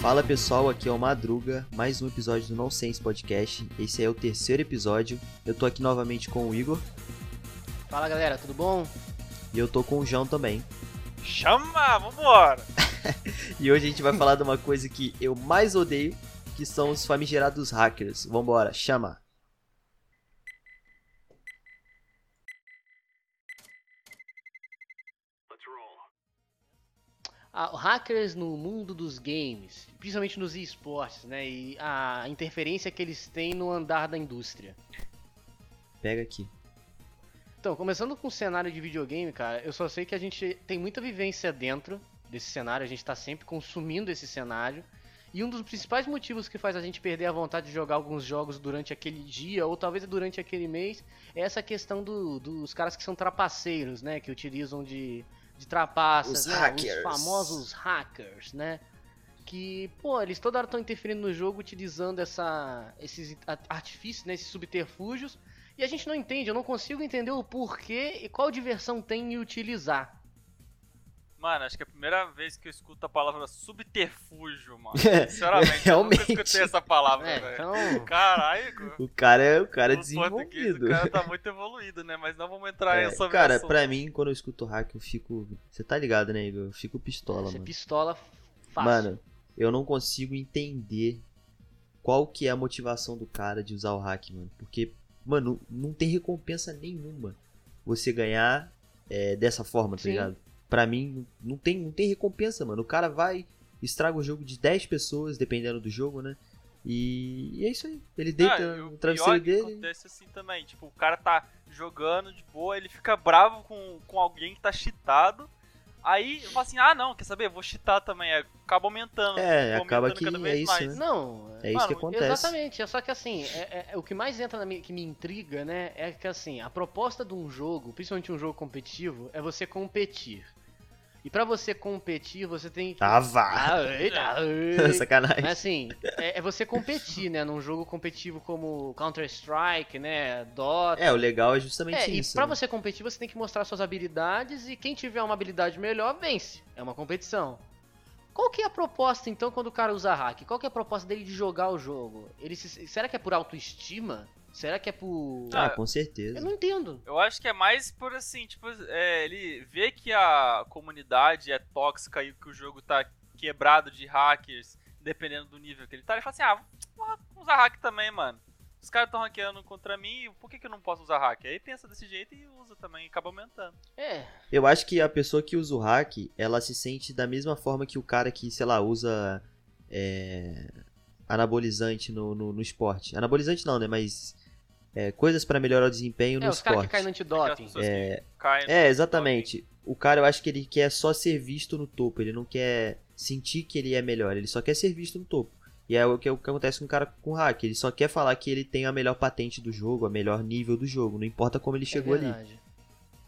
Fala pessoal, aqui é o Madruga, mais um episódio do Nonsense Podcast. Esse é o terceiro episódio. Eu tô aqui novamente com o Igor. Fala galera, tudo bom? E eu tô com o João também. Chama, vambora! e hoje a gente vai falar de uma coisa que eu mais odeio, que são os famigerados hackers. Vambora, chama! Ah, hackers no mundo dos games, principalmente nos esportes, né? E a interferência que eles têm no andar da indústria. Pega aqui. Então, começando com o cenário de videogame, cara, eu só sei que a gente tem muita vivência dentro desse cenário, a gente tá sempre consumindo esse cenário. E um dos principais motivos que faz a gente perder a vontade de jogar alguns jogos durante aquele dia, ou talvez durante aquele mês, é essa questão do, dos caras que são trapaceiros, né? Que utilizam de de trapaças, os, né? os famosos hackers, né? Que, pô, eles toda hora estão interferindo no jogo utilizando essa, esses artifícios, né? esses subterfúgios. E a gente não entende, eu não consigo entender o porquê e qual diversão tem em utilizar. Mano, acho que é a primeira vez que eu escuto a palavra subterfúgio, mano. Sinceramente, Realmente. eu nunca escutei essa palavra, É, velho. então- Caralho, O cara é o cara é português, desenvolvido. O cara tá muito evoluído, né? Mas não vamos entrar É, nessa cara, versão. pra mim, quando eu escuto hack, eu fico. Você tá ligado, né, Igor? Eu fico pistola, Você mano. pistola fácil. Mano, eu não consigo entender qual que é a motivação do cara de usar o hack, mano. Porque, mano, não tem recompensa nenhuma você ganhar é, dessa forma, tá Sim. ligado? Pra mim, não tem, não tem recompensa, mano. O cara vai, estraga o jogo de 10 pessoas, dependendo do jogo, né? E, e é isso aí. Ele deita Ah, e o no pior travesseiro é que dele. acontece assim também. Tipo, o cara tá jogando de boa, ele fica bravo com, com alguém que tá cheatado. Aí eu falo assim, ah não, quer saber? Vou cheatar também. Acaba aumentando. É, acaba que cada é vez isso, mais. né? Não, É isso Mano, que acontece. Exatamente, é só que assim, é, é- o que mais entra na minha, que me intriga, né, é que assim, a proposta de um jogo, principalmente um jogo competitivo, é você competir. E pra você competir, você tem que. Ah, vá! Ah, eita, ei. Sacanagem. Mas assim, é, é você competir, né, num jogo competitivo como Counter-Strike, né, Dota. É, o legal é justamente É, e isso. pra né? você competir, você tem que mostrar suas habilidades e quem tiver uma habilidade melhor vence. É uma competição. Qual que é a proposta então quando o cara usa hack? Qual que é a proposta dele de jogar o jogo? Ele se- será que é por autoestima? Será que é por Ah, com certeza. Eu não entendo. Eu acho que é mais por assim, tipo, é, ele vê que a comunidade é tóxica e que o jogo tá quebrado de hackers, dependendo do nível que ele tá, ele fala assim, ah, vou usar hack também, mano. Os caras estão hackeando contra mim, por que, que eu não posso usar hack? Aí pensa desse jeito e usa também, acaba aumentando. É, Eu acho que a pessoa que usa o hack, ela se sente da mesma forma que o cara que, sei lá, usa é, anabolizante no, no, no esporte. Anabolizante não, né? Mas é, coisas pra melhorar o desempenho é no os caras que esporte. caem no antidoping. É, que caem no é, exatamente. O cara, eu acho que ele quer só ser visto no topo. Ele não quer sentir que ele é melhor. Ele só quer ser visto no topo. E é o que, o que acontece com o cara com hack. Ele só quer falar que ele tem a melhor patente do jogo, a melhor nível do jogo. Não importa como ele chegou é ali.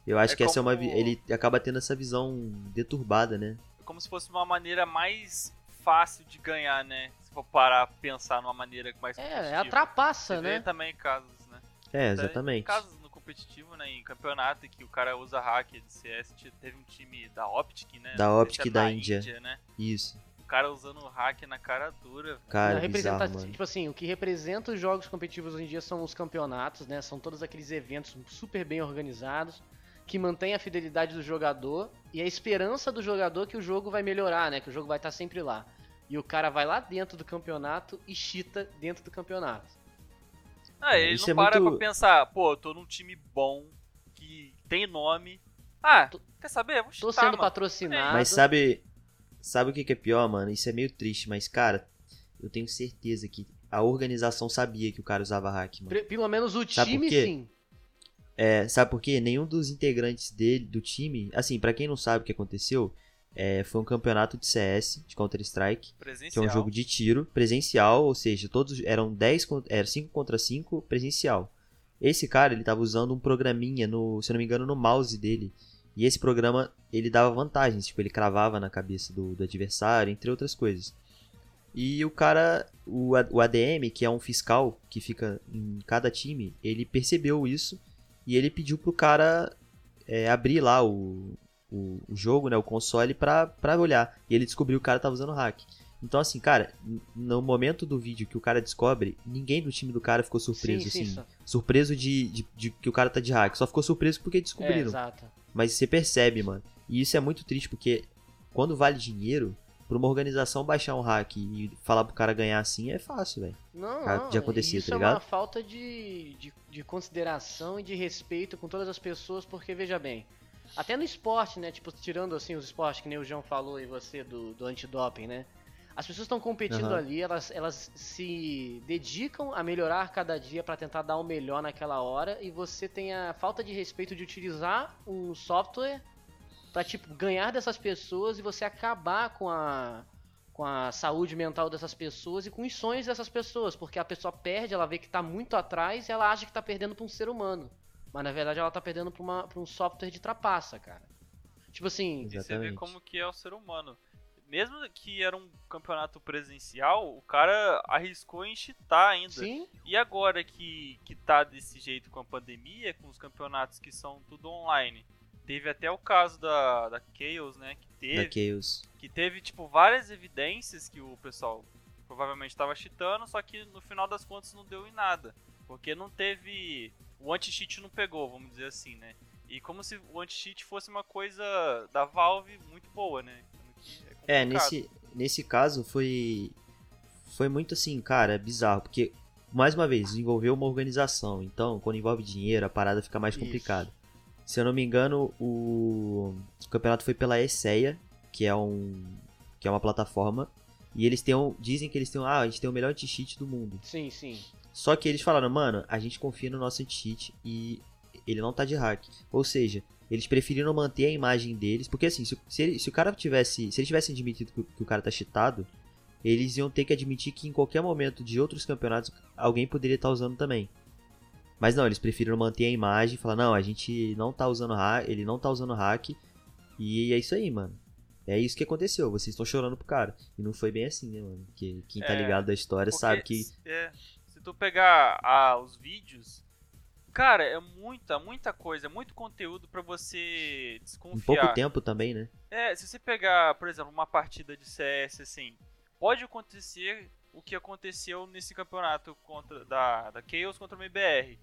Eu acho É que essa é uma. Ele acaba tendo essa visão deturbada, né? como se fosse uma maneira mais fácil de ganhar, né? Se for parar pensar numa maneira mais É, é a trapaça, Você vê né? também casos? É, exatamente. Casos no competitivo, né? Em campeonato em que o cara usa hack de CS, teve um time da Optic, né? Da Optic é da na Índia. né? Isso. O cara usando o hack na cara dura. Cara, Não, representa- bizarro, mano. Tipo assim, o que representa os jogos competitivos hoje em dia são os campeonatos, né? São todos aqueles eventos super bem organizados que mantém a fidelidade do jogador e a esperança do jogador que o jogo vai melhorar, né? Que o jogo vai estar sempre lá. E o cara vai lá dentro do campeonato e chita dentro do campeonato. Ah, É, ele isso não é para muito- pra pensar, pô, eu tô num time bom, que tem nome. Ah, Tô- quer saber? Vou Tô chutar, sendo mano. patrocinado. Mas sabe. Sabe o que é pior, mano? Isso é meio triste, mas, cara, eu tenho certeza que a organização sabia que o cara usava hack, mano. Pelo menos o Sabe por time quê? sim. É, sabe por quê? Nenhum dos integrantes dele, do time, assim, pra quem não sabe o que aconteceu, é, foi um campeonato de CS, de Counter-Strike, que é um jogo de tiro, presencial, ou seja, todos eram 10, con- era 5 contra 5, presencial. Esse cara, ele tava usando um programinha, no, se não me engano, no mouse dele. E esse programa, ele dava vantagens, tipo, ele cravava na cabeça do, do adversário, entre outras coisas. E o cara, o, o ADM, que é um fiscal que fica em cada time, ele percebeu isso e ele pediu pro cara é, abrir lá o, o, o, jogo, né, o console, pra, pra olhar. E ele descobriu que o cara tava usando hack. Então, assim, cara, no momento do vídeo que o cara descobre, ninguém do time do cara ficou surpreso, sim, assim. Sim, surpreso de, de, de, que o cara tá de hack. Só ficou surpreso porque descobriram. É, exato. Mas você percebe, mano. E isso é muito triste, porque quando vale dinheiro, pra uma organização baixar um hack e falar pro cara ganhar assim é fácil, velho. Não, não. De acontecer, isso tá ligado? é uma falta de, de, de consideração e de respeito com todas as pessoas, porque veja bem. Até no esporte, né? Tipo, tirando assim os esportes que nem o João falou e você do, do antidoping, né? As pessoas estão competindo uhum. ali, elas, elas se dedicam a melhorar cada dia para tentar dar o melhor naquela hora e você tem a falta de respeito de utilizar um software para tipo ganhar dessas pessoas e você acabar com a com a saúde mental dessas pessoas e com os sonhos dessas pessoas, porque a pessoa perde, ela vê que está muito atrás e ela acha que está perdendo para um ser humano, mas na verdade ela está perdendo para um software de trapaça, cara. Tipo assim, Exatamente. e você vê como que é o ser humano mesmo que era um campeonato presencial, o cara arriscou em chitar ainda. Sim. E agora que, que tá desse jeito com a pandemia, com os campeonatos que são tudo online. Teve até o caso da, da Chaos, né? Que teve, da Chaos. Que teve, tipo, várias evidências que o pessoal provavelmente estava cheatando, só que no final das contas não deu em nada. Porque não teve. O anti-cheat não pegou, vamos dizer assim, né? E como se o anti-cheat fosse uma coisa da Valve muito boa, né? É, nesse, nesse caso foi. Foi muito assim, cara, bizarro, porque, mais uma vez, envolveu uma organização. Então, quando envolve dinheiro, a parada fica mais complicada. Se eu não me engano, o, o campeonato foi pela ESEA, que é um. que é uma plataforma. E eles têm um, dizem que eles têm. Ah, a gente tem o melhor anti-cheat do mundo. Sim, sim. Só que eles falaram, mano, a gente confia no nosso anti-cheat e ele não tá de hack. Ou seja, eles preferiram manter a imagem deles, porque assim, se, se, ele, se o cara tivesse. Se eles tivessem admitido que, que, o cara tá cheatado, eles iam ter que admitir que em qualquer momento de outros campeonatos alguém poderia estar tá usando também. Mas não, eles preferiram manter a imagem e falar, não, a gente não tá usando hack, ele não tá usando hack. E é isso aí, mano. É isso que aconteceu, vocês estão chorando pro cara. E não foi bem assim, né, mano? Porque quem tá é, ligado da história sabe que. É, se tu pegar ah, os vídeos, Cara, é muita, muita coisa, muito conteúdo para você desconfiar. Em pouco tempo também, né? É, se você pegar, por exemplo, uma partida de CS, assim, pode acontecer o que aconteceu nesse campeonato contra da, da Chaos contra o MBR.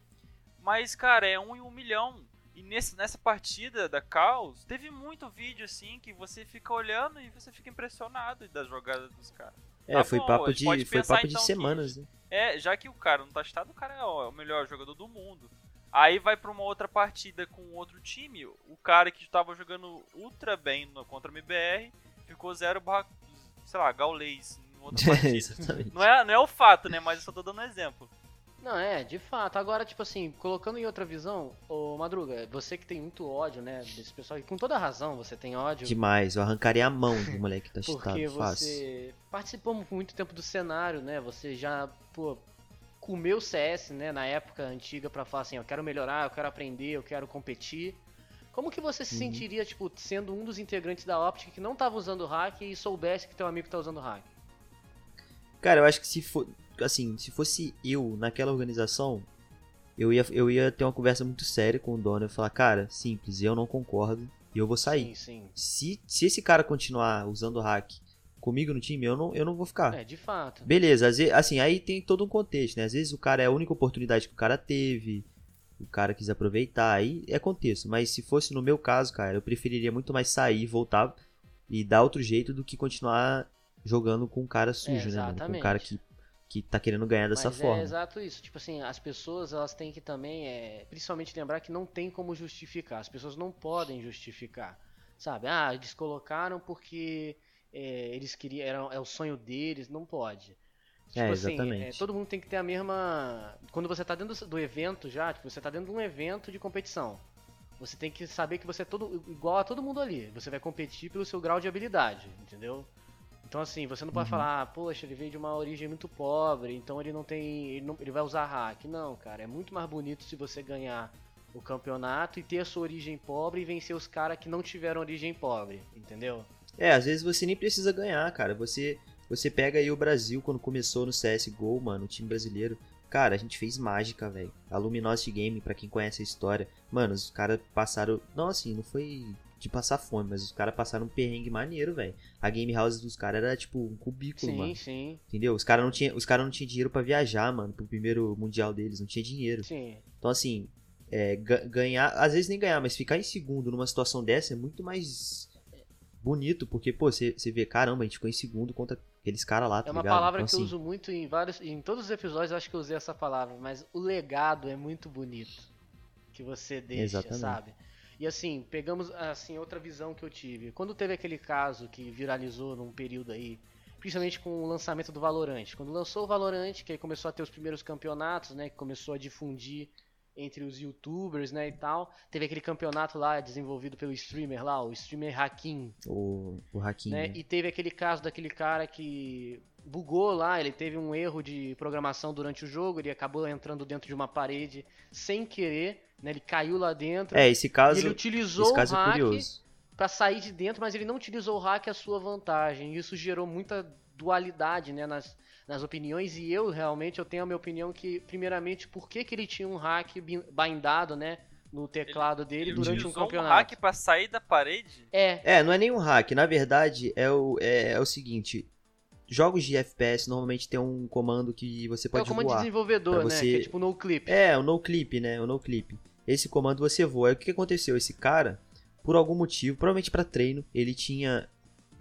Mas, cara, é um em um milhão. E nesse, nessa partida da Chaos, teve muito vídeo, assim, que você fica olhando e você fica impressionado das jogadas dos caras. É, tá foi, bom, papo de, foi papo então, de semanas, que, né? É, já que o cara não tá estado, o cara é o melhor jogador do mundo. Aí vai para uma outra partida com outro time. O cara que estava jogando ultra bem no, contra o MBR ficou 0 sei lá, gaulês em outra partida. não, é, não é o fato, né? Mas eu só tô dando um exemplo. Não, é, de fato. Agora, tipo assim, colocando em outra visão, ô Madruga, você que tem muito ódio, né, desse pessoal, e com toda razão você tem ódio. Demais, eu arrancaria a mão do moleque que tá chutado, Porque você fácil. participou por muito tempo do cenário, né, você já, pô, comeu CS, né, na época antiga para falar assim, eu quero melhorar, eu quero aprender, eu quero competir. Como que você se uhum. sentiria, tipo, sendo um dos integrantes da Optic que não tava usando hack e soubesse que teu amigo tá usando hack? Cara, eu acho que se for, assim, se fosse eu naquela organização, eu ia, eu ia ter uma conversa muito séria com o dono e falar, cara, simples, eu não concordo e eu vou sair. Sim, sim. Se, se esse cara continuar usando hack comigo no time, eu não, eu não vou ficar. É, de fato. Beleza, vezes, assim, aí tem todo um contexto, né? Às vezes o cara é a única oportunidade que o cara teve, o cara quis aproveitar, aí é contexto. Mas se fosse no meu caso, cara, eu preferiria muito mais sair, voltar e dar outro jeito do que continuar jogando com um cara sujo, é, né? Mano? Com um cara que, que tá querendo ganhar dessa Mas forma. É exato isso. Tipo assim, as pessoas elas têm que também, é, principalmente lembrar que não tem como justificar. As pessoas não podem justificar. Sabe? Ah, eles colocaram porque é, eles queriam, era, é o sonho deles, não pode. Tipo é, assim, exatamente. Assim, é, todo mundo tem que ter a mesma. Quando você está dentro do evento já, tipo, você está dentro de um evento de competição. Você tem que saber que você é todo igual a todo mundo ali. Você vai competir pelo seu grau de habilidade, entendeu? Então assim, você não pode Uhum. falar, ah, poxa, ele veio de uma origem muito pobre, então ele não tem. Ele, não- ele vai usar hack. Não, cara, é muito mais bonito se você ganhar o campeonato e ter a sua origem pobre e vencer os caras que não tiveram origem pobre, entendeu? É, às vezes você nem precisa ganhar, cara. Você você pega aí o Brasil quando começou no CSGO, mano, o time brasileiro. Cara, a gente fez mágica, velho. A Luminosity Game, pra quem conhece a história. Mano, os caras passaram. Não, assim, não foi de passar fome, mas os caras passaram um perrengue maneiro, velho. A Game House dos caras era tipo um cubículo, Sim, mano. sim, Entendeu? Os caras não tinham cara não tinha dinheiro pra viajar, mano, pro primeiro mundial deles. Não tinha dinheiro. sim. Então, assim, é, ga- ganhar, às vezes nem ganhar, mas ficar em segundo numa situação dessa é muito mais bonito, porque, pô, você vê, caramba, a gente ficou em segundo contra aqueles caras lá, tá É uma ligado? palavra Então, que eu assim, uso muito em vários. Em todos os episódios eu acho que eu usei essa palavra, mas o legado é muito bonito. Que você deixa, Exatamente. sabe? E assim, pegamos assim outra visão que eu tive. Quando teve aquele caso que viralizou num período aí, principalmente com o lançamento do Valorant. Quando lançou o Valorant, que aí começou a ter os primeiros campeonatos, né? Que começou a difundir entre os youtubers, né, e tal. Teve aquele campeonato lá desenvolvido pelo streamer lá, o streamer Hakim, o, o Hakim, né? né? E teve aquele caso daquele cara que bugou lá, ele teve um erro de programação durante o jogo, ele acabou entrando dentro de uma parede sem querer, né? Ele caiu lá dentro. É, esse caso, ele utilizou esse o caso é hack curioso. pra sair de dentro, mas ele não utilizou o hack à sua vantagem. Isso gerou muita dualidade, né, nas, nas opiniões e eu realmente eu tenho a minha opinião que primeiramente por que, que ele tinha um hack bin- bindado, né, no teclado dele Ele durante um utilizou um campeonato. hack pra sair da parede? É, É, não é nenhum hack, na verdade é o, é, é o seguinte, jogos de FPS normalmente tem um comando que você é o pode comando de voar. desenvolvedor, pra né, você- que é tipo no clip. É, o no clip, né? O no clip. Esse comando você voa. Aí o que aconteceu? Esse cara, por algum motivo, provavelmente pra treino, ele tinha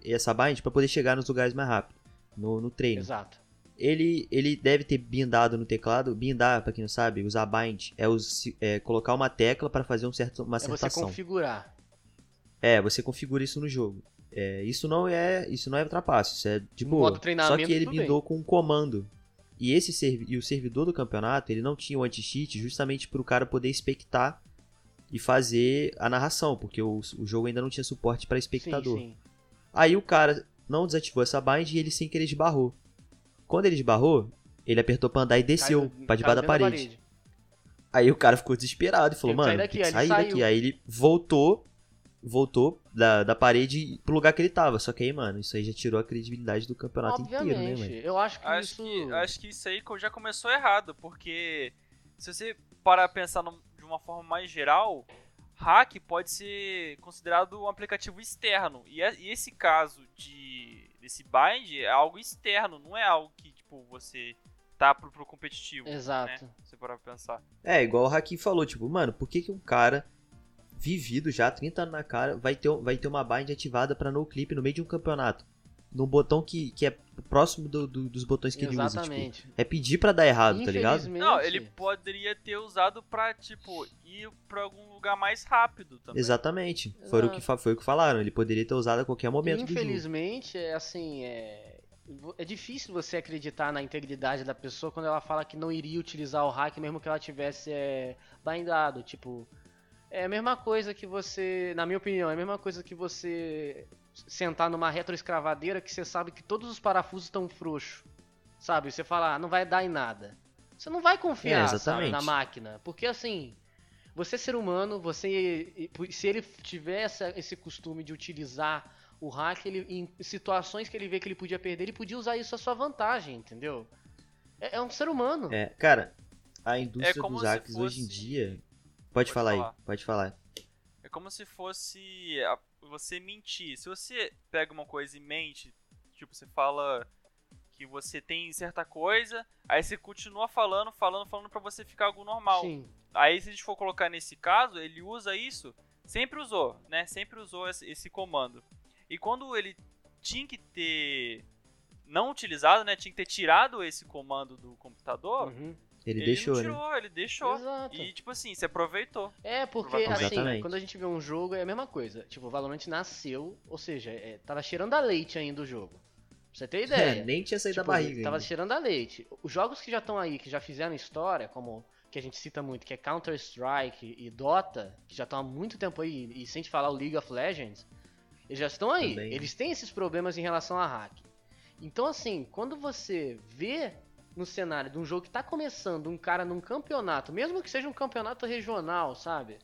essa bind pra poder chegar nos lugares mais rápido. No, no treino. Exato. Ele, ele deve ter bindado no teclado. Bindar, pra quem não sabe, usar bind é, us- é colocar uma tecla pra fazer um certo, uma É você ação. configurar. É, você configura isso no jogo. É, isso não é isso não é trapaço, isso é de boa. Só que ele bem. bindou com um comando. E esse servi e o servidor do campeonato, ele não tinha o anti-cheat justamente para o cara poder expectar e fazer a narração, porque o, o jogo ainda não tinha suporte para espectador. Sim, sim. Aí o cara não desativou essa bind e ele sem querer esbarrou. Quando ele esbarrou, ele apertou pra andar e desceu pra debaixo da dentro parede. Aí o cara ficou desesperado e falou, mano, daqui. tem que Aí sair ele daqui. saiu. Aí ele voltou, voltou da, da parede pro lugar que ele tava. Só que aí, mano, isso aí já tirou a credibilidade do campeonato inteiro, né, Obviamente. mano? eu acho que Acho isso. que, acho que isso aí já começou errado, porque se você parar a pensar num- de uma forma mais geral, hack pode ser considerado um aplicativo externo. E, é- e esse caso de desse bind é algo externo, não é algo que tipo você tá pro, pro competitivo. Exato. Né? Se você parar pra pensar. É, igual o Hakim falou, tipo, mano, por que, que um cara vivido já, 30 anos na cara, vai ter, vai ter uma bind ativada pra no clip no meio de um campeonato? Num botão que, que é próximo do- do- dos botões que ele usa. Tipo, Exatamente. é pedir pra dar errado, tá ligado? Não, ele poderia ter usado pra, tipo, ir pra algum lugar mais rápido também. Exatamente. Foi o, que, foi o que falaram. Ele poderia ter usado a qualquer momento do jogo. Infelizmente, é assim, é... é difícil você acreditar na integridade da pessoa quando ela fala que não iria utilizar o hack mesmo que ela tivesse é, bindado. Tipo, é a mesma coisa que você, na minha opinião, é a mesma coisa que você sentar numa retroescravadeira que você sabe que todos os parafusos estão frouxos. Sabe? Você fala, ah, não vai dar em nada. Você não vai confiar É, sabe, na máquina. Porque assim, você é ser humano, você se ele tiver essa- esse costume de utilizar o hack, ele, em situações que ele vê que ele podia perder, ele podia usar isso à sua vantagem, entendeu? É, é um ser humano. É, cara, a indústria como dos hacks hoje em fosse- dia. Pode, falar, falar. aí, pode falar. É como se fosse a- você mentir. Se você pega uma coisa e mente, tipo, você fala que você tem certa coisa, aí você continua falando, falando, falando pra você ficar algo normal. Sim. Aí se a gente for colocar nesse caso, ele usa isso, sempre usou, né? Sempre usou esse, esse comando. E quando ele tinha que ter não utilizado, né? Tinha que ter tirado esse comando do computador. Uhum. Ele, Ele, deixou, não né? tirou, ele deixou. Exato. E tipo assim, se aproveitou. É, porque assim, Exatamente. quando a gente vê um jogo é a mesma coisa. Tipo, o Valorant nasceu, ou seja, é, tava cheirando a leite ainda o jogo. Pra você ter ideia. É, nem tinha saído Tipo, da barriga. Tava ainda. cheirando a leite. Os jogos que já estão aí, que já fizeram história, como que a gente cita muito, que é Counter-Strike e Dota, que já estão há muito tempo aí, e sem te falar o League of Legends, eles já estão aí. Também. Eles têm esses problemas em relação a hack. Então, assim, quando você vê no cenário de um jogo que tá começando, um cara num campeonato, mesmo que seja um campeonato regional, sabe?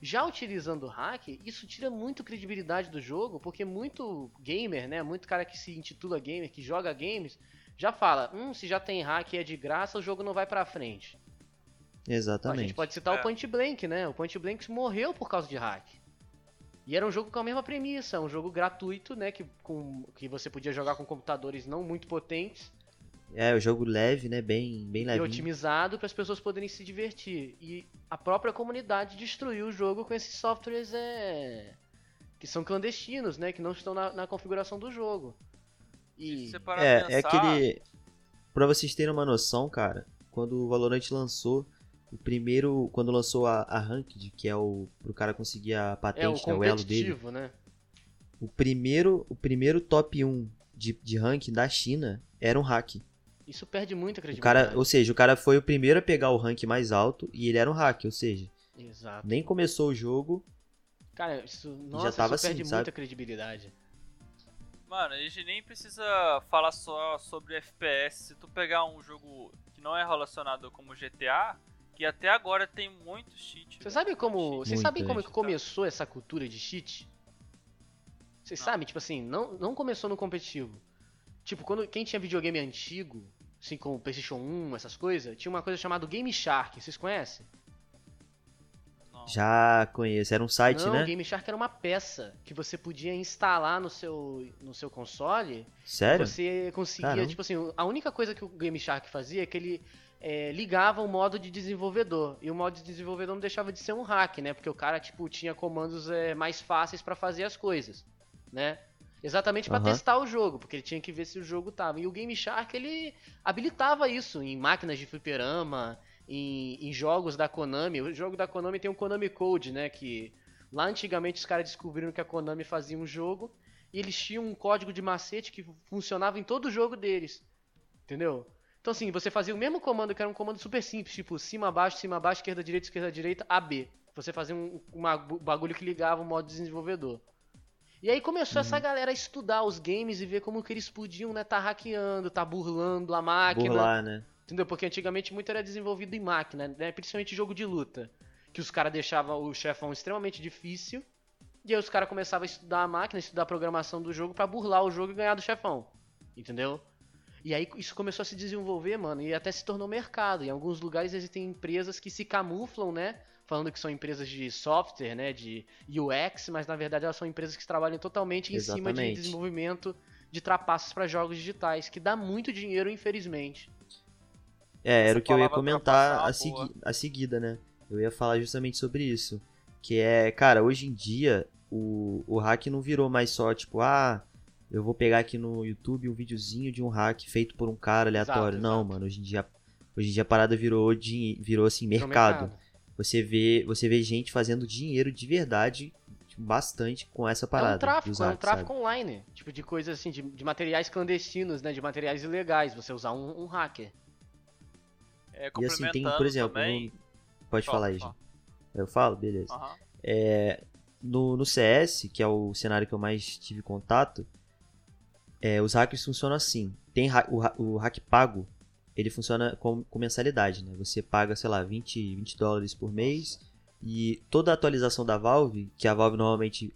Já utilizando o hack, isso tira muito credibilidade do jogo, porque muito gamer, né? Muito cara que se intitula gamer, que joga games, já fala: hum, se já tem hack e é de graça, o jogo não vai pra frente. Exatamente. A gente pode citar É. o Point Blank, né? O Point Blank morreu por causa de hack. E era um jogo com a mesma premissa, um jogo gratuito, né? Que, com, que você podia jogar com computadores não muito potentes É, o jogo leve, né? Bem, bem e leve. otimizado para as pessoas poderem se divertir. E a própria comunidade destruiu o jogo com esses softwares é, que são clandestinos, né? Que não estão na, na configuração do jogo. E É, é pensar, aquele. Pra vocês terem uma noção, cara, quando o Valorant lançou, o primeiro. Quando lançou a, a Ranked, que é o. pro cara conseguir a é o patente, né, o elo dele. competitivo, né? O primeiro, o primeiro top 1 de, de ranking da China era um hack. Isso perde muita O credibilidade. cara, ou seja, o cara foi o primeiro a pegar o rank mais alto e ele era um hack, ou seja, Exato. nem começou o jogo. Cara, isso, nossa, tava isso perde assim, sabe? muita credibilidade. Mano, a gente nem precisa falar só sobre FPS. Se tu pegar um jogo que não é relacionado como GTA, que até agora tem muito cheat. Você sabe como. Vocês sabem como que começou essa cultura de cheat? Vocês sabem, tipo assim, não, não começou no competitivo. Tipo, quando quem tinha videogame antigo, assim como o PlayStation 1, essas coisas, tinha uma coisa chamada Game Shark. Vocês conhecem? Não. Já conheço, era um site, não, né? Game Shark era uma peça que você podia instalar no seu, no seu console. Sério? Você conseguia, Caramba. tipo assim, a única coisa que o Game Shark fazia é que ele é, ligava o modo de desenvolvedor. E o modo de desenvolvedor não deixava de ser um hack, né? Porque o cara, tipo, tinha comandos é, mais fáceis pra fazer as coisas, né? Exatamente pra Aham. testar o jogo, porque ele tinha que ver se o jogo tava. E o Game Shark, ele habilitava isso em máquinas de fliperama, em, em jogos da Konami. O jogo da Konami tem um Konami Code, né? Que lá antigamente os caras descobriram que a Konami fazia um jogo e eles tinham um código de macete que funcionava em todo o jogo deles. Entendeu? Então assim, você fazia o mesmo comando, que era um comando super simples, tipo cima, abaixo, cima, abaixo, esquerda, direita, esquerda, direita, AB. Você fazia um bu- bagulho que ligava o modo desenvolvedor. E aí começou essa galera a estudar os games e ver como que eles podiam, né, tá hackeando, tá burlando a máquina. Burlar, né? Entendeu? Porque antigamente muito era desenvolvido em máquina, né? Principalmente jogo de luta. Que os caras deixavam o chefão extremamente difícil. E aí os caras começavam a estudar a máquina, estudar a programação do jogo pra burlar o jogo e ganhar do chefão. Entendeu? E aí isso começou a se desenvolver, mano, e até se tornou mercado. Em alguns lugares existem empresas que se camuflam, né? Falando que são empresas de software, né? De UX, mas na verdade elas são empresas que trabalham totalmente em cima de Exatamente. desenvolvimento de trapaças pra jogos digitais, que dá muito dinheiro, infelizmente. É, era o que eu ia comentar a, segui a seguida, né? Eu ia falar justamente sobre isso. Que é, cara, hoje em dia o, o hack não virou mais só tipo, ah, eu vou pegar aqui no YouTube um videozinho de um hack feito por um cara aleatório. Exato, não, exato. mano, hoje em dia hoje em dia a parada virou din- virou assim Virou mercado. Você vê, você vê gente fazendo dinheiro de verdade tipo, bastante com essa parada. é um tráfico, é um tráfico sabe? online. Tipo, de coisas assim, de, de materiais clandestinos, né? De materiais ilegais, você usar um, um hacker. É, E assim, tem, por exemplo, também- no- pode Fala, falar aí, fala. Eu falo, beleza. Aham. É, no, no CS, que é o cenário que eu mais tive contato, é, os hackers funcionam assim. Tem ha- o, ha- o hack pago, ele funciona com, com mensalidade, né? Você paga, sei lá, 20, 20 dólares por mês e toda a atualização da Valve, que a Valve normalmente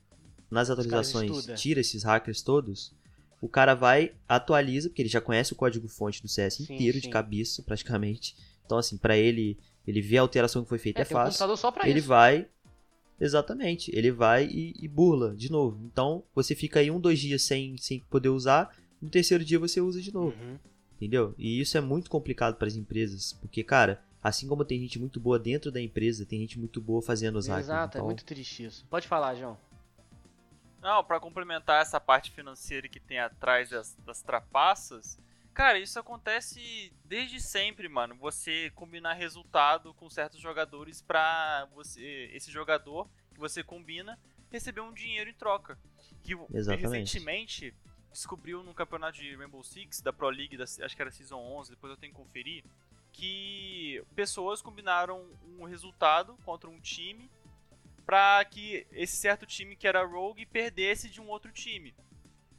nas atualizações tira esses hackers todos, o cara vai, atualiza, porque ele já conhece o código-fonte do CS Sim, inteiro sim. de cabeça, praticamente. Então, assim, pra ele, ele vê a alteração que foi feita é, um fácil computador só pra ele isso. vai. Exatamente, ele vai e, e burla de novo. Então você fica aí um, dois dias sem, sem poder usar, no terceiro dia você usa de novo, Uhum. Entendeu? E isso é muito complicado para as empresas, porque, cara, assim como tem gente muito boa dentro da empresa, tem gente muito boa fazendo os hackers. Exato, é então, muito triste isso. Pode falar, João. Não, pra complementar essa parte financeira que tem atrás das, das trapaças, cara, isso acontece desde sempre, mano. Você combinar resultado com certos jogadores pra você, esse jogador que você combina, receber um dinheiro em troca. Que Exatamente. recentemente descobriu no campeonato de Rainbow Six, da Pro League, da, acho que era Season 11, depois eu tenho que conferir, que pessoas combinaram um resultado contra um time pra que esse certo time que era Rogue perdesse de um outro time.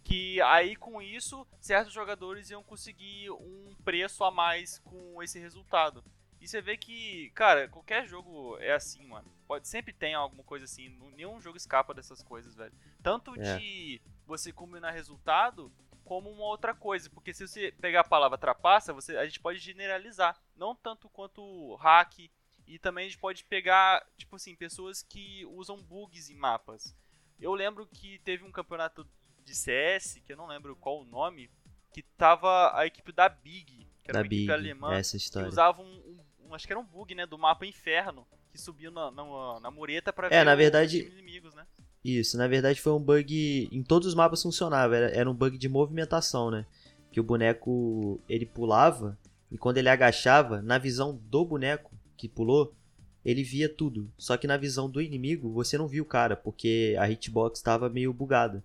Que aí com isso, certos jogadores iam conseguir um preço a mais com esse resultado. E você vê que, cara, qualquer jogo é assim, mano. Pode, sempre tem alguma coisa assim. Nenhum jogo escapa dessas coisas, velho. Tanto é. de você combinar resultado, como uma outra coisa. Porque se você pegar a palavra trapaça, você, a gente pode generalizar. Não tanto quanto hack. E também a gente pode pegar, tipo assim, pessoas que usam bugs em mapas. Eu lembro que teve um campeonato de CS, que eu não lembro qual o nome, que tava a equipe da Big, que era da uma Big, equipe alemã, essa história. que usava um, um acho que era um bug, né, do mapa Inferno, que subiu na, na, na mureta pra é, ver na verdade, os inimigos, né? Isso, na verdade foi um bug, em todos os mapas funcionava, era, era um bug de movimentação, né? Que o boneco, ele pulava, e quando ele agachava, na visão do boneco que pulou, ele via tudo. Só que na visão do inimigo, você não viu o cara, porque a hitbox estava meio bugada.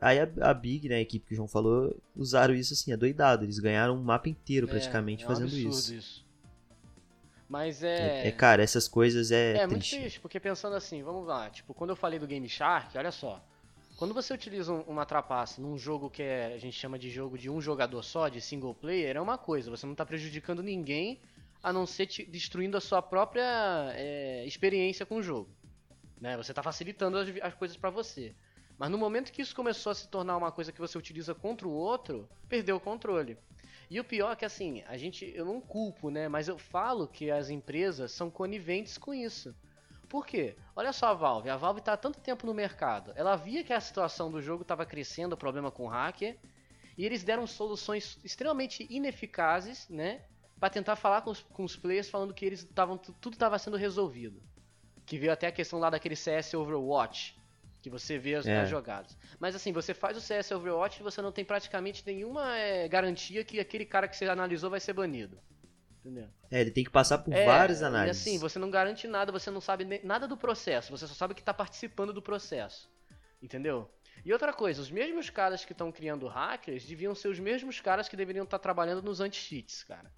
Aí a, a, Big, né, a equipe que o João falou, usaram isso assim, adoidado. Eles ganharam um mapa inteiro praticamente é, é um fazendo isso. isso. Mas é... é... é. cara, essas coisas é. É muito triste, porque pensando assim, vamos lá, tipo, quando eu falei do Game Shark, olha só. Quando você utiliza uma trapaça num jogo que é, a gente chama de jogo de um jogador só, de single player, é uma coisa, você não está prejudicando ninguém a não ser destruindo a sua própria é, experiência com o jogo. Né? Você está facilitando as, as coisas para você. Mas no momento que isso começou a se tornar uma coisa que você utiliza contra o outro, perdeu o controle. E o pior é que assim, a gente, eu não culpo, né? Mas eu falo que as empresas são coniventes com isso. Por quê? Olha só a Valve. A Valve está há tanto tempo no mercado. Ela via que a situação do jogo estava crescendo, o problema com o hacker, e eles deram soluções extremamente ineficazes, né? Para tentar falar com os, com os players falando que eles estavam tudo estava sendo resolvido. Que veio até a questão lá daquele CS Overwatch, que você vê as, é. as, jogadas. Mas assim, você faz o CS Overwatch e você não tem praticamente nenhuma é, garantia que aquele cara que você analisou vai ser banido. Entendeu? É, ele tem que passar por é, várias análises. E assim, você não garante nada, você não sabe nada do processo, você só sabe que está participando do processo. Entendeu? E outra coisa, os mesmos caras que estão criando hackers deviam ser os mesmos caras que deveriam estar tá trabalhando nos anti-cheats, cara.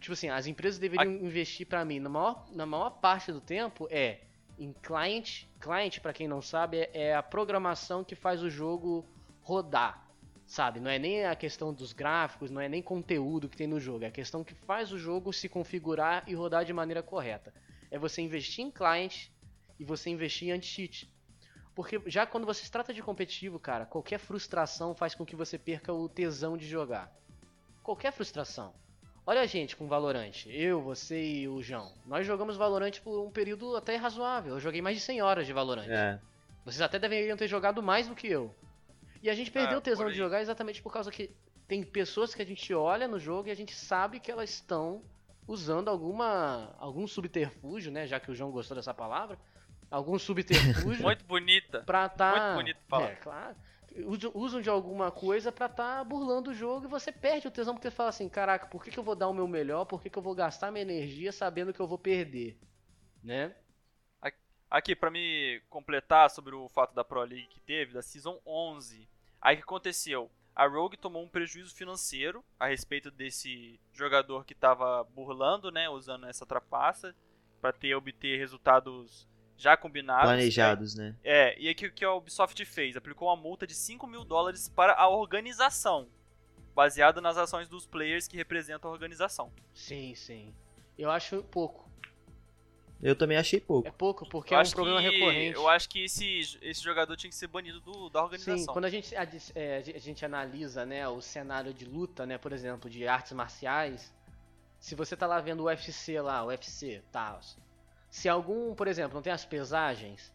Tipo assim, as empresas deveriam a... investir para mim, na maior, na maior parte do tempo, é em client. Client, para quem não sabe, é, é a programação que faz o jogo rodar, sabe? Não é nem a questão dos gráficos, não é nem conteúdo que tem no jogo, é a questão que faz o jogo se configurar e rodar de maneira correta. É você investir em client e você investir em anti-cheat. Porque já quando você se trata de competitivo, cara, qualquer frustração faz com que você perca o tesão de jogar. Qualquer frustração. Olha a gente com Valorant. Eu, você e o João. Nós jogamos Valorant por um período até razoável. Eu joguei mais de 100 horas de Valorant. É. Vocês até deveriam ter jogado mais do que eu. E a gente perdeu é, o tesão de jogar exatamente por causa que tem pessoas que a gente olha no jogo e a gente sabe que elas estão usando alguma algum subterfúgio, né, já que o João gostou dessa palavra, algum subterfúgio muito bonita. Pra tá Muito bonito falar. É, claro usam de alguma coisa para estar tá burlando o jogo e você perde o tesão porque você fala assim, caraca, por que, que eu vou dar o meu melhor? Por que, que eu vou gastar minha energia sabendo que eu vou perder? Né? Aqui, para me completar sobre o fato da Pro League que teve, da Season 11. Aí o que aconteceu? A Rogue tomou um prejuízo financeiro a respeito desse jogador que estava burlando, né, usando essa trapaça para ter obter resultados já combinados. Planejados, né? né? É, e aqui o que a Ubisoft fez? Aplicou uma multa de 5 mil dólares para a organização, baseada nas ações dos players que representam a organização. Sim, sim. Eu acho pouco. Eu também achei pouco. É pouco, porque eu é um problema que, recorrente. Eu acho que esse, esse jogador tinha que ser banido do, da organização. Sim, quando a gente, a, é, a gente analisa né, o cenário de luta, né, por exemplo, de artes marciais, se você tá lá vendo o UFC lá, o UFC, tá, se algum, por exemplo, não tem as pesagens,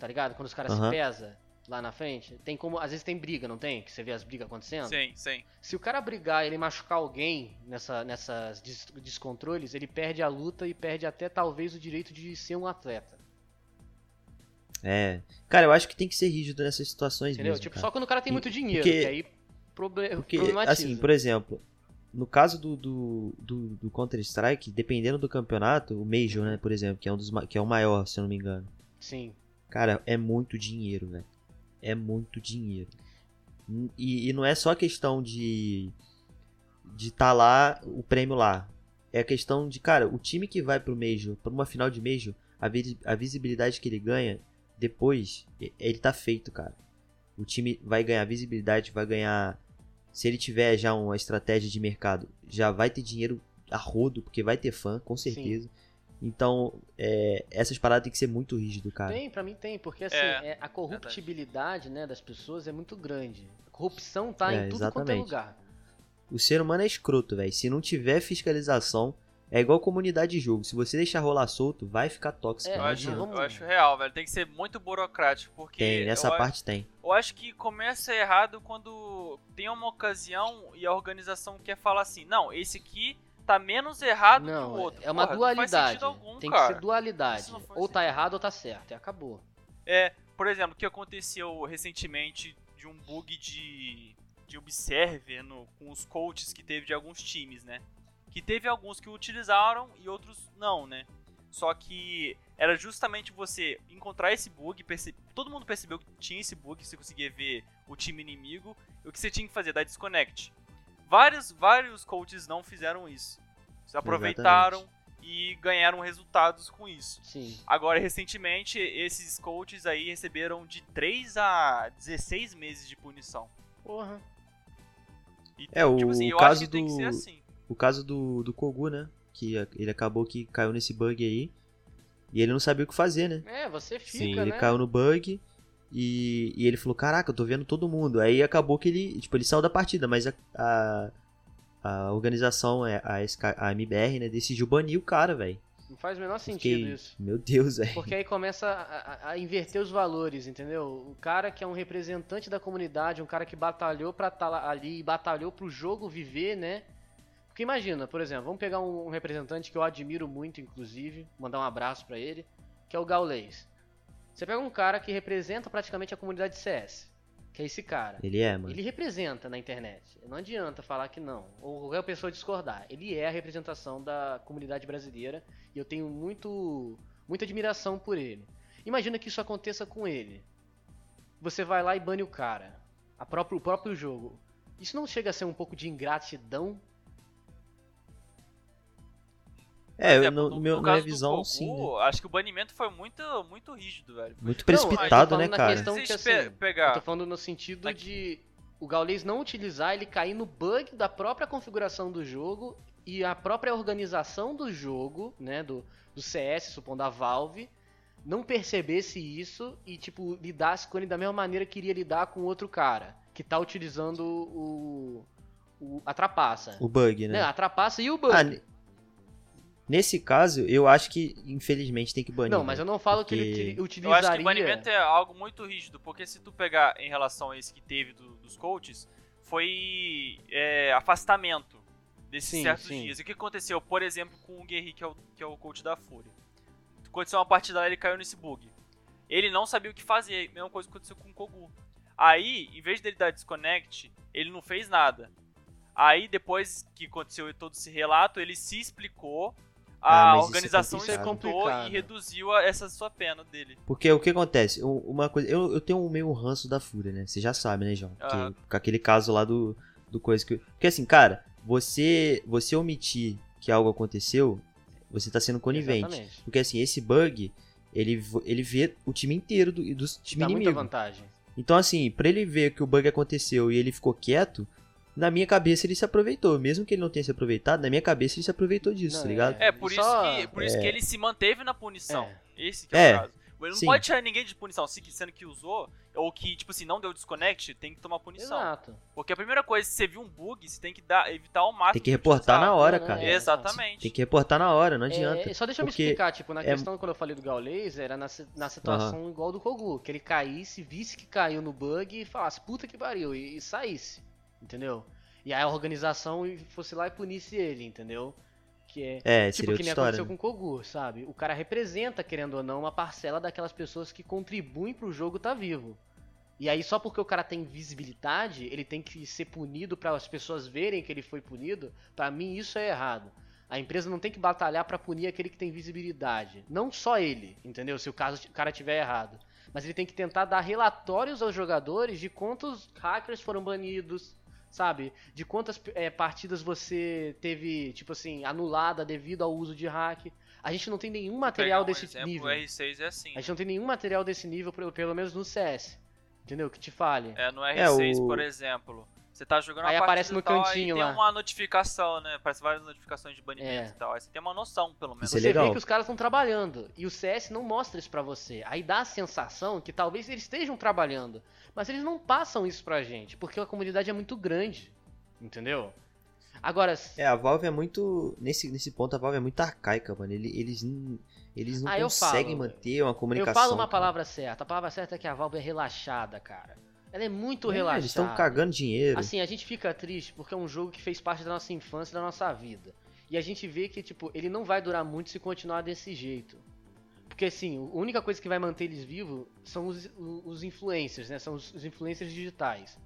tá ligado? Quando os caras uhum. se pesam lá na frente, tem como. Às vezes tem briga, não tem? Que você vê as brigas acontecendo? Sim, sim. Se o cara brigar e ele machucar alguém nessa, nessas des descontroles, ele perde a luta e perde até talvez o direito de ser um atleta. É. Cara, eu acho que tem que ser rígido nessas situações Entendeu? mesmo. Tipo, cara. só quando o cara tem muito dinheiro, porque, que aí proble porque, problematiza. Assim, por exemplo, no caso do, do, do, do Counter-Strike, dependendo do campeonato, o Major, né, por exemplo, que é, um dos, que é o maior, se eu não me engano. Sim. Cara, é muito dinheiro, velho. É muito dinheiro. E, e não é só questão de de estar tá lá, o prêmio lá. É a questão de, cara, o time que vai pro Major, pra uma final de Major, a, vi a visibilidade que ele ganha depois, ele tá feito, cara. o time vai ganhar visibilidade, vai ganhar. Se ele tiver já uma estratégia de mercado, já vai ter dinheiro a rodo, porque vai ter fã, com certeza. Então, é, essas paradas tem que ser muito rígido, cara. Tem, pra mim tem, porque assim, É, é, a corruptibilidade né, das pessoas é muito grande. A corrupção tá É, em tudo quanto é exatamente. lugar. O ser humano é escroto, velho. Se não tiver fiscalização, é igual comunidade de jogo. Se você deixar rolar solto, vai ficar tóxico. É, Eu não acho, eu acho real, velho. Tem que ser muito burocrático, porque. Tem, nessa parte tem. Eu acho que começa errado quando tem uma ocasião e a organização quer falar assim: não, esse aqui tá menos errado que o Não, outro. é uma Porra, Não faz dualidade. algum, tem cara. que ser dualidade. Não Ou tá sentido. errado ou tá certo. E acabou. É, por exemplo, o que aconteceu recentemente de um bug de, de observer no, com os coaches que teve de alguns times, né? Que teve alguns que utilizaram e outros não, né? Só que era justamente você encontrar esse bug, perce... todo mundo percebeu que tinha esse bug, você conseguia ver o time inimigo, e o que você tinha que fazer? Dar disconnect. Vários, vários coaches não fizeram isso. Eles aproveitaram e ganharam resultados com isso. Sim. Agora, recentemente, esses coaches aí receberam de 3 a 16 meses de punição. Porra. E, É, o tipo assim, eu caso acho que tem que do- ser assim. O caso do, do Kogu, né? Que ele acabou que caiu nesse bug aí. E ele não sabia o que fazer, né? É, você fica, Sim, né? ele caiu no bug. E, e ele falou, caraca, eu tô vendo todo mundo. Aí acabou que ele, tipo, ele saiu da partida, mas a, a, a organização, é, a, SK a MBR, né, decidiu banir o cara, velho. Não faz o menor sentido isso. meu Deus, velho. Porque aí começa a, a- a inverter os valores, entendeu? O cara que é um representante da comunidade, um cara que batalhou pra estar ali, batalhou pro jogo viver, né? Porque imagina, por exemplo, vamos pegar um, representante que eu admiro muito, inclusive, mandar um abraço pra ele, que é o Gaulês. Você pega um cara que representa praticamente a comunidade CS, que é esse cara. Ele é, mano. Ele representa na internet. Não adianta falar que não. Ou qualquer pessoa discordar. Ele é a representação da comunidade brasileira. E eu tenho muito, muita admiração por ele. Imagina que isso aconteça com ele. Você vai lá e bane o cara. A próprio, o próprio jogo. Isso não chega a ser um pouco de ingratidão? É, exemplo, no, no- meu, no na minha visão, Goku, sim. né? Acho que o banimento foi muito, muito rígido, velho. Foi, Muito Não, precipitado, né, cara? questão Se que, pe- assim, pegar- Eu tô falando no sentido Daqui- de o Gaules não utilizar, ele cair no bug da própria configuração do jogo e a própria organização do jogo, né, do, do CS, supondo a Valve, não percebesse isso e, tipo, lidasse com ele da mesma maneira que iria lidar com outro cara, que tá utilizando o, o a trapaça. O bug, né? Né, a trapaça e o bug. Ah, nesse caso, eu acho que, infelizmente, tem que banir. não, mas eu não falo que porque- ele uti- Eu acho que utilizaria... o banimento é algo muito rígido, porque se tu pegar em relação a esse que teve do- dos coaches, foi é, afastamento desses Sim, certos sim. dias. E o que aconteceu, por exemplo, com o Guerri, que é o, que é o coach da Fúria? Aconteceu uma partida lá, ele caiu nesse bug. Ele não sabia o que fazer, mesma coisa que aconteceu com o Kogu. Aí, em vez dele dar desconnect, ele não fez nada. Aí, depois que aconteceu todo esse relato, ele se explicou, Ah, a mas isso é organização escutou é e reduziu a- essa sua pena dele. Porque o que acontece? Um- Uma coisa, eu, eu tenho um meio ranço da Fúria, né? Você já sabe, né, João? Que- aquele caso lá do, do coisa que. Porque assim, cara, você você omitir que algo aconteceu, você tá sendo conivente. Exatamente. Porque assim, esse bug, ele, ele vê o time inteiro do, do time Dá muita inimigo. vantagem. Então, assim, pra ele ver que o bug aconteceu e ele ficou quieto, na minha cabeça ele se aproveitou. Mesmo que ele não tenha se aproveitado, na minha cabeça ele se aproveitou disso, Não, tá ligado? É, por, Só- isso, que, por isso que ele se manteve na punição. É. Esse que é, É, o caso. Ele não sim. pode tirar ninguém de punição, se- sendo que usou, ou que, tipo assim, não deu desconnect, tem que tomar punição. Exato. Porque a primeira coisa, se você viu um bug, você tem que dar, evitar ao máximo. Tem que reportar na hora, cara. é. Exatamente. Tem que reportar na hora, não adianta. É, só deixa eu me explicar, tipo, na é- questão quando eu falei do Gaules, era na, na situação igual do Kogu, que ele caísse, visse que caiu no bug e falasse, puta que pariu, e, e saísse, entendeu? E aí a organização fosse lá e punisse ele, entendeu? Que é, É, tipo, que nem história. aconteceu né? com o Kogu, sabe? O cara representa, querendo ou não, uma parcela daquelas pessoas que contribuem pro jogo tá vivo. E aí, só porque o cara tem visibilidade, ele tem que ser punido para as pessoas verem que ele foi punido. Pra mim, isso é errado. A empresa não tem que batalhar pra punir aquele que tem visibilidade. Não só ele, entendeu? Se o, caso, o cara tiver errado. Mas ele tem que tentar dar relatórios aos jogadores de quantos hackers foram banidos, sabe? De quantas é, partidas você teve, tipo assim, anulada devido ao uso de hack. A gente não tem nenhum material um desse exemplo, nível. O R6 é assim. A gente não tem nenhum material desse nível, pelo, pelo menos no CS. Entendeu? Que te fale. É, no R6, o- por exemplo. Você tá jogando Aí uma aparece partida no e tal, cantinho aí tem lá. uma notificação, né? Aparece várias notificações de banimento É. e tal. Aí você tem uma noção, pelo menos. Isso é Você legal. vê que os caras estão trabalhando e o CS não mostra isso pra você. Aí dá a sensação que talvez eles estejam trabalhando, mas eles não passam isso pra gente, porque a comunidade é muito grande. Entendeu? Agora, É, a Valve é muito. Nesse, nesse ponto, a Valve é muito arcaica, mano. Ele- Eles, não- eles não Ah, conseguem falo. manter uma comunicação. eu falo uma cara. palavra certa. A palavra certa é que a Valve é relaxada, cara. Ela é muito É, relaxada. eles estão cagando dinheiro. Assim, a gente fica triste porque é um jogo que fez parte da nossa infância e da nossa vida. E a gente vê que, tipo, ele não vai durar muito se continuar desse jeito. Porque, assim, a única coisa que vai manter eles vivos são os, os influencers, né? São os, os influencers digitais.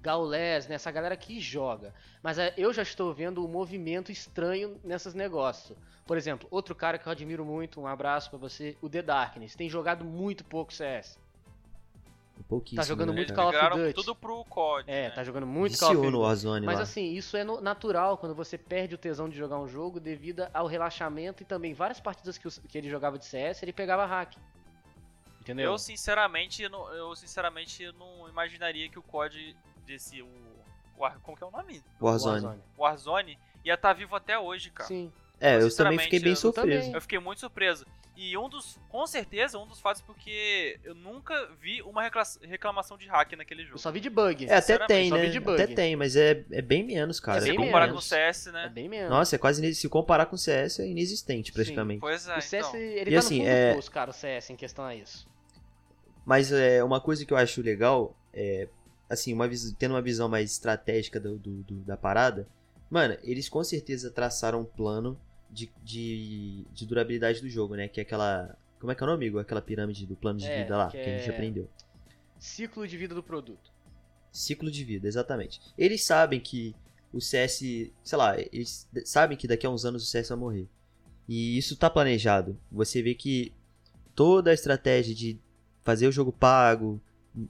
Gaules, né? Essa galera que joga. Mas é, eu já estou vendo um movimento estranho nesses negócios. Por exemplo, outro cara que eu admiro muito, um abraço pra você, o The Darkness. Tem jogado muito pouco CS. Pouquíssimo, tá jogando né, muito? Call of Duty. tudo pro COD. É, né? tá jogando muito Call of Viciou Duty. no Warzone Mas lá. assim, isso é natural quando você perde o tesão de jogar um jogo devido ao relaxamento e também várias partidas que, os- que ele jogava de CS, ele pegava hack. Entendeu? Eu sinceramente, não, eu sinceramente não imaginaria que o COD desse o War- como que é o nome? Warzone. Warzone ia estar vivo até hoje, cara. Sim. É, eu também Sinceramente, fiquei bem eu surpreso. também. Eu fiquei muito surpreso. E um dos, com certeza, um dos fatos porque eu nunca vi uma recla- reclamação de hack naquele jogo. Eu só vi de bug. É, até tem, só vi né? de bug. Até tem, mas é, é bem menos, cara. É Se bem é comparar menos. com o CS, É né? bem menos. Nossa, é quase. Se comparar com o CS, é inexistente, Sim. praticamente. Pois é, o CS, então. ele E tá assim, no fundo é- do cara, o CS em questão a isso. Mas é, uma coisa que eu acho legal é, assim, uma vis- tendo uma visão mais estratégica do, do- do- da parada, mano, eles com certeza traçaram um plano de, de, de durabilidade do jogo, né? Que é aquela. Como é que é o nome, amigo? Aquela pirâmide do plano de É, vida lá, que que, a gente é- aprendeu. Ciclo de vida do produto. Ciclo de vida, exatamente. Eles sabem que o CS, sei lá, eles sabem que daqui a uns anos o CS vai morrer. E isso tá planejado. Você vê que toda a estratégia de fazer o jogo pago,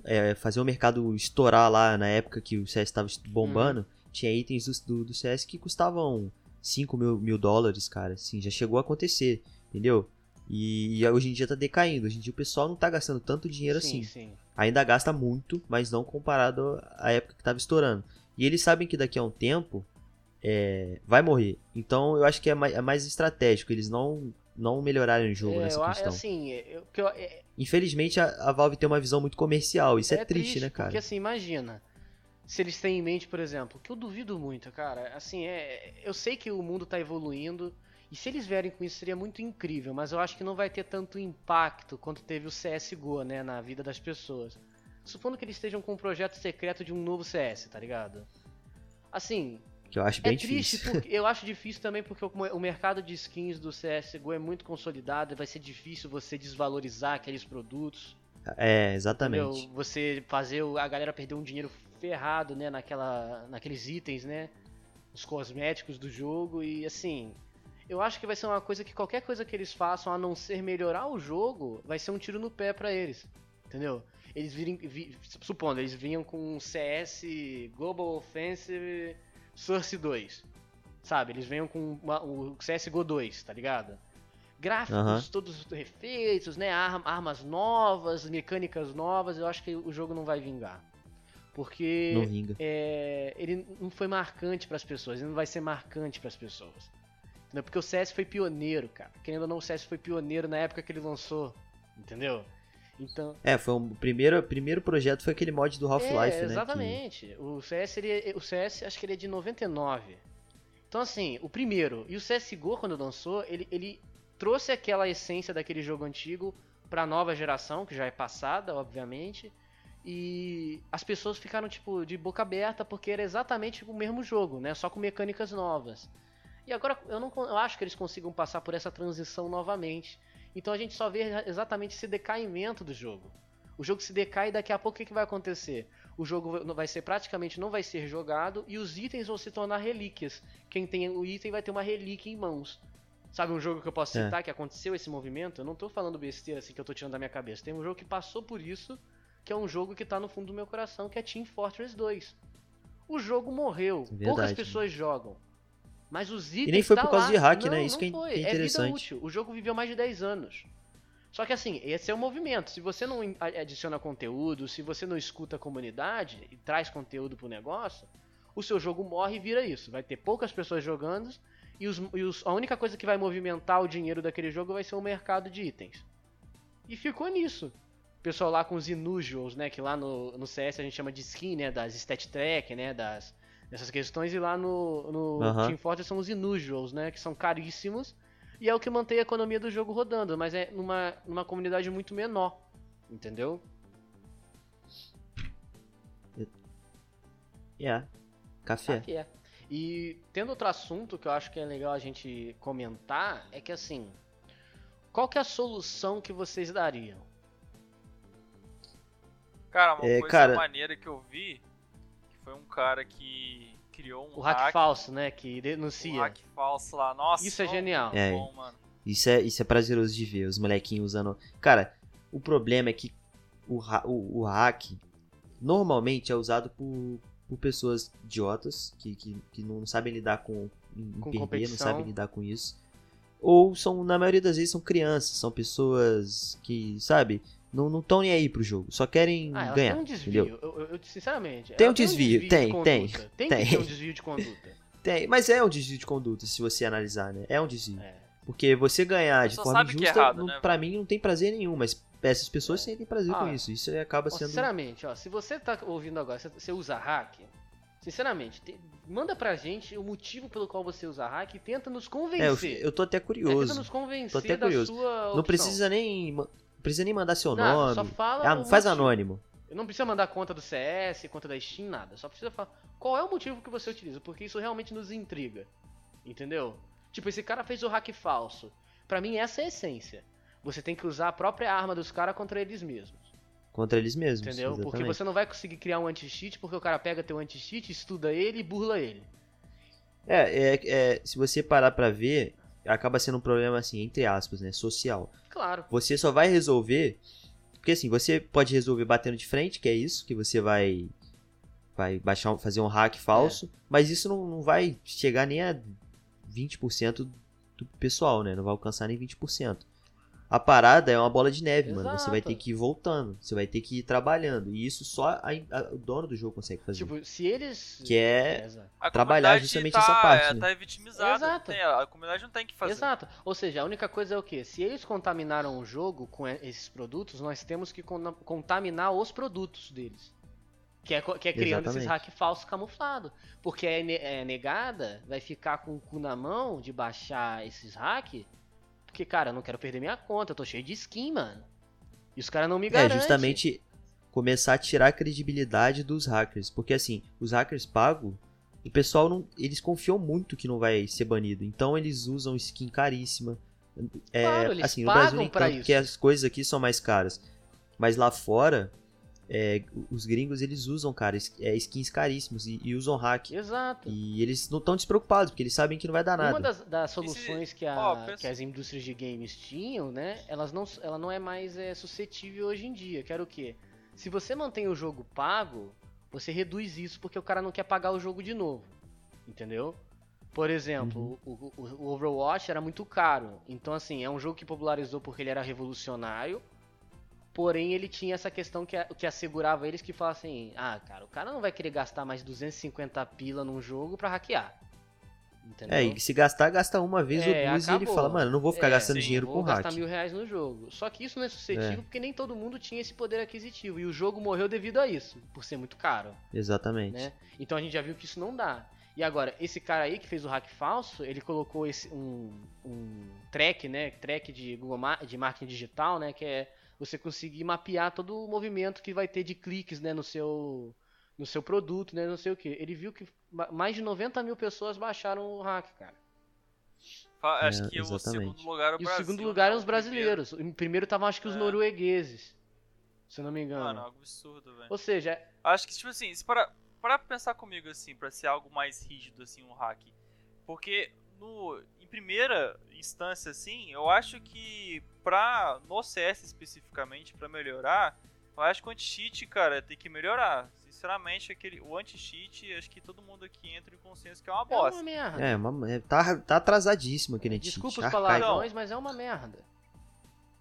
é, fazer o mercado estourar lá na época que o CS estava bombando, tinha itens do, do, do CS que custavam 5 mil, mil dólares, cara. Assim, já chegou a acontecer, entendeu? E, e hoje em dia tá decaindo. Hoje em dia o pessoal não tá gastando tanto dinheiro sim, assim sim. ainda gasta muito, mas não comparado à época que estava estourando. E eles sabem que daqui a um tempo é, vai morrer. Então eu acho que é mais, é mais estratégico eles não não melhorarem o jogo É, nessa eu, questão. assim, eu, eu- é, Infelizmente a, a Valve tem uma visão muito comercial. Isso é, é triste, né, cara? Porque assim, imagina. Se eles têm em mente, por exemplo, que eu duvido muito, cara. Assim, é, eu sei que o mundo tá evoluindo. E se eles vierem com isso seria muito incrível, mas eu acho que não vai ter tanto impacto quanto teve o CSGO, né, na vida das pessoas. Supondo que eles estejam com um projeto secreto de um novo CS, tá ligado? Assim, Que eu acho é bem triste, difícil. porque eu acho difícil também porque o, o mercado de skins do CSGO é muito consolidado, vai ser difícil você desvalorizar aqueles produtos. É, exatamente. Entendeu? Você fazer a galera perder um dinheiro ferrado, né, naquela, naqueles itens, né, os cosméticos do jogo e assim, eu acho que vai ser uma coisa que qualquer coisa que eles façam a não ser melhorar o jogo, vai ser um tiro no pé pra eles. Entendeu? Eles virem, vi- supondo, eles vinham com um CS Global Offensive Source 2. Sabe? Eles venham com uma- o CSGO 2, tá ligado? Gráficos Aham. todos refeitos, né? Ar- armas novas, mecânicas novas, eu acho que o jogo não vai vingar. Porque é, ele não foi marcante pras pessoas, ele não vai ser marcante pras pessoas. Entendeu? Porque o CS foi pioneiro, cara. Querendo ou não, o CS foi pioneiro na época que ele lançou. Entendeu? Então. É, foi um, o primeiro, primeiro projeto foi aquele mod do Half-Life, é, né? que- Exatamente. O CS, ele, o CS, acho que ele é de 99. Então, assim, o primeiro. E o CSGO, quando lançou, ele, ele trouxe aquela essência daquele jogo antigo pra nova geração, que já é passada, obviamente. E as pessoas ficaram, tipo, de boca aberta porque era exatamente o mesmo jogo, né? Só com mecânicas novas. E agora eu não eu acho que eles consigam passar por essa transição novamente. Então a gente só vê exatamente esse decaimento do jogo. O jogo se decai e daqui a pouco o que, que vai acontecer? O jogo vai- vai ser praticamente não vai ser jogado e os itens vão se tornar relíquias. Quem tem o item vai ter uma relíquia em mãos. Sabe um jogo que eu posso É. citar que aconteceu esse movimento? Eu não tô falando besteira assim que eu tô tirando da minha cabeça. Tem um jogo que passou por isso, que é um jogo que tá no fundo do meu coração, que é Team Fortress 2. O jogo morreu, Verdade, poucas né? pessoas jogam. Mas os itens nem foi tá por causa lá. de hack, Não, né? Isso que é- foi. que é vida interessante. útil. O jogo viveu mais de 10 anos. Só que assim, esse é o movimento. Se você não adiciona conteúdo, se você não escuta a comunidade e traz conteúdo pro negócio, o seu jogo morre e vira isso. Vai ter poucas pessoas jogando e, os, e os- a única coisa que vai movimentar o dinheiro daquele jogo vai ser o mercado de itens. E ficou nisso. Pessoal lá com os inusuals, né? Que lá no, no CS a gente chama de skin, né? Das stat track, né? Das, dessas questões. E lá no, no. Team Fortress são os inusuals, né? Que são caríssimos. E é o que mantém a economia do jogo rodando. Mas é numa, numa comunidade muito menor. Entendeu? É. Café. Aqui é. E tendo outro assunto que eu acho que é legal a gente comentar é que assim, qual que é a solução que vocês dariam? Cara, uma É, coisa cara- maneira que eu vi, que foi um cara que criou um O hack, falso, né, que um denuncia. hack falso lá. Nossa, Isso é genial. É. bom, mano. Isso é, isso é prazeroso de ver, os molequinhos usando. Cara, o problema é que o, o, o hack normalmente é usado por, por pessoas idiotas que, que, que não sabem lidar com, em Com perder, não competição. sabem lidar com isso. Ou são, na maioria das vezes, são crianças, são pessoas que, sabe, não estão nem aí pro jogo, só querem Ah, ela ganhar. tem um desvio. entendeu? Eu, eu- eu- sinceramente. Tem um desvio, de tem, tem, conduta. Tem, tem. que ter um desvio de conduta. Tem, mas é um desvio de conduta, se você analisar, né? É um desvio. É. Porque você ganhar de forma é injusta, errado, não- né, pra mim não tem prazer nenhum, mas essas pessoas sentem prazer com Ah, isso. Isso aí acaba Ó, sendo. Sinceramente, ó, se você tá ouvindo agora, você, você usa hack, sinceramente, te- manda pra gente o motivo pelo qual você usa hack e tenta nos É, eu, convencer. eu tô até É, tenta curioso. nos convencer Tô até da curioso. sua Não precisa nem. Não precisa nem mandar seu Nada, só nome. fala o faz motivo. anônimo. Não precisa mandar conta do CS, conta da Steam, nada. Só precisa falar qual é o motivo que você utiliza, porque isso realmente nos intriga. Entendeu? Tipo, esse cara fez o hack falso. Pra mim, essa é a essência. Você tem que usar a própria arma dos caras contra eles mesmos. Contra eles mesmos. Entendeu? Porque exatamente. você não vai conseguir criar um anti-cheat porque o cara pega teu anti-cheat, estuda ele e burla ele. É, é, é, se você parar pra ver, acaba sendo um problema assim, entre aspas, né? Social. Claro. Você só vai resolver. Porque assim, você pode resolver batendo de frente, que é isso, que você vai. Vai baixar, fazer um hack falso. É. Mas isso não, não vai chegar nem a 20% do pessoal, né? Não vai alcançar nem 20%. A parada é uma bola de neve, mano. Você vai Exato. ter que ir voltando. Você vai ter que ir trabalhando. E isso só a- a- o dono do jogo consegue fazer. Tipo, se eles. Que é- exato. A Trabalhar justamente tá, essa parte, É, né? tá vitimizada. Exato. tem- a comunidade não tem que fazer. Exato. Ou seja, a única coisa é o que? Se eles contaminaram o jogo com e- esses produtos, nós temos que con- contaminar os produtos deles. Que é, que é criando esses Exatamente. hack falsos camuflados. Porque a ne- é negada vai ficar com o cu na mão de baixar esses hack. Porque, cara, eu não quero perder minha conta, eu tô cheio de skin, mano. E os caras não me É, garantem. justamente começar a tirar a credibilidade dos hackers. Porque assim, os hackers pagos, o pessoal não. Eles confiam muito que não vai ser banido. Então eles usam skin caríssima. É, Claro, assim, no Brasil isso. porque as coisas aqui são mais caras. Mas lá fora, é, os gringos eles usam, cara, é, skins caríssimos e, e usam hack. Exato. E eles não estão despreocupados, porque eles sabem que não vai dar nada. Uma das, das soluções que, a- pensa- que as indústrias de games tinham, né? Elas não, ela não é mais é, suscetível hoje em dia. Que era o quê? Se você mantém o jogo pago, você reduz isso porque o cara não quer pagar o jogo de novo. Entendeu? Por exemplo, o, o- o Overwatch era muito caro. Então, assim, é um jogo que popularizou porque ele era revolucionário. Porém, ele tinha essa questão que, que assegurava eles que falassem: ah, cara, o cara não vai querer gastar mais 250 pila num jogo pra hackear. Entendeu? É, e se gastar, gasta uma vez É, ou duas e ele acabou. fala, mano, não vou ficar É, gastando sim, dinheiro vou com hack. gastar mil reais no jogo. Só que isso não é suscetível É. porque nem todo mundo tinha esse poder aquisitivo. E o jogo morreu devido a isso, por ser muito caro, Exatamente. né? Então a gente já viu que isso não dá. E agora, esse cara aí que fez o hack falso, ele colocou esse, um, um track, né? Track de Google de marketing digital, né? Que é você conseguir mapear todo o movimento que vai ter de cliques, né? No seu, no seu produto, né? Não sei o que. Ele viu que ma- mais de 90 mil pessoas baixaram o hack, cara. Fa- Acho É, que o exatamente. segundo lugar é o E o Brasil. segundo lugar né? eram os O primeiro- brasileiros. Em primeiro estavam acho que os É. noruegueses. Se eu não me engano. Mano, algo absurdo, velho. Ou seja, Acho que, tipo assim, se para, para pensar comigo, assim, pra ser algo mais rígido, assim, um hack. Porque, no, primeira instância, assim, eu acho que pra, no CS especificamente, pra melhorar, eu acho que o anti-cheat, cara, tem que melhorar. Sinceramente, aquele, o anti-cheat, acho que todo mundo aqui entra em consenso que é uma é bosta. uma merda. É, uma, é, tá, tá atrasadíssimo aquele Desculpa cheat, os palavrões, mas é uma merda.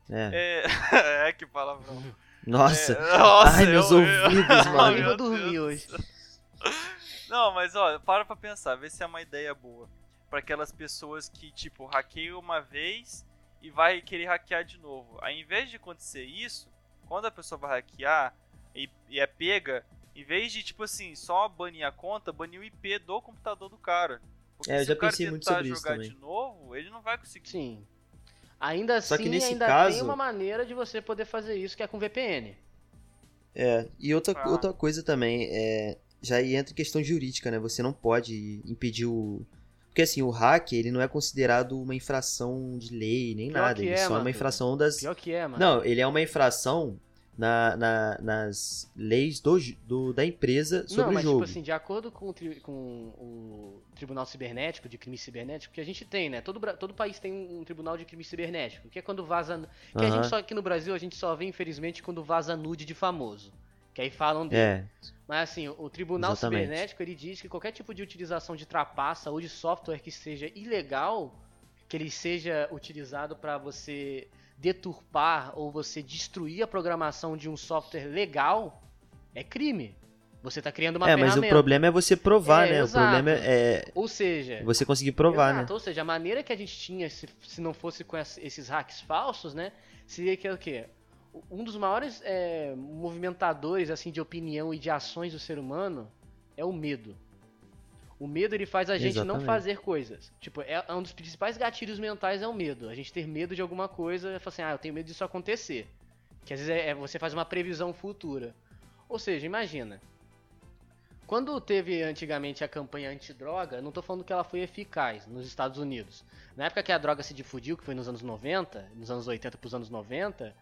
É. É, é que palavrão. Nossa. É, nossa, Ai, meus eu- eu- ouvidos, Eu mano. dormir Deus. hoje. Não, mas ó, para pra pensar, vê se é uma ideia boa. Pra aquelas pessoas que, tipo, hackeiam uma vez e vai querer hackear de novo. Em vez de acontecer isso, quando a pessoa vai hackear e, e é pega, em vez de, tipo assim, só banir a conta, banir o IP do computador do cara. Porque É, eu se já o cara pensei muito tentar sobre isso jogar também. de novo, ele não vai conseguir. Sim. Ainda Só assim, que nesse ainda caso- tem uma maneira de você poder fazer isso, que é com VPN. É, e outra, Ah. outra coisa também, é, já entra em questão jurídica, né? Você não pode impedir o... Porque assim, o hack, ele não é considerado uma infração de lei, nem Pior nada. Ele é, só é uma infração das... Pior que é, mano. Não, ele é uma infração na, na- nas leis do, do- da empresa sobre não, o mas jogo. tipo assim, de acordo com, o com o Tribunal Cibernético de Crime Cibernético, que a gente tem, né? Todo, todo país tem um tribunal de crime cibernético, que é quando vaza. Que a Aham. gente só aqui no Brasil a gente só vê, infelizmente, quando vaza nude de famoso. Que aí falam dele. É, Mas assim, o Tribunal Exatamente. Cibernético ele diz que qualquer tipo de utilização de trapaça ou de software que seja ilegal, que ele seja utilizado para você deturpar ou você destruir a programação de um software legal, é crime. Você está criando uma é mas o problema é você provar, É, né? exato. O problema é, Ou seja, é você conseguir provar, Exato, né? Ou seja, a maneira que a gente tinha, se, se não fosse com ess- esses hacks falsos, né? Seria que é o quê? Um dos maiores é, movimentadores assim de opinião e de ações do ser humano é o medo. O medo ele faz a gente não Exatamente. fazer coisas. Tipo, é, é um dos principais gatilhos mentais é o medo. A gente ter medo de alguma coisa e falar assim, ah, eu tenho medo disso acontecer. Que às vezes é, é- você faz uma previsão futura. Ou seja, imagina. Quando teve antigamente a campanha antidroga, não tô falando que ela foi eficaz nos Estados Unidos. Na época que a droga se difundiu, que foi nos anos 90, nos anos 80 pros anos 90,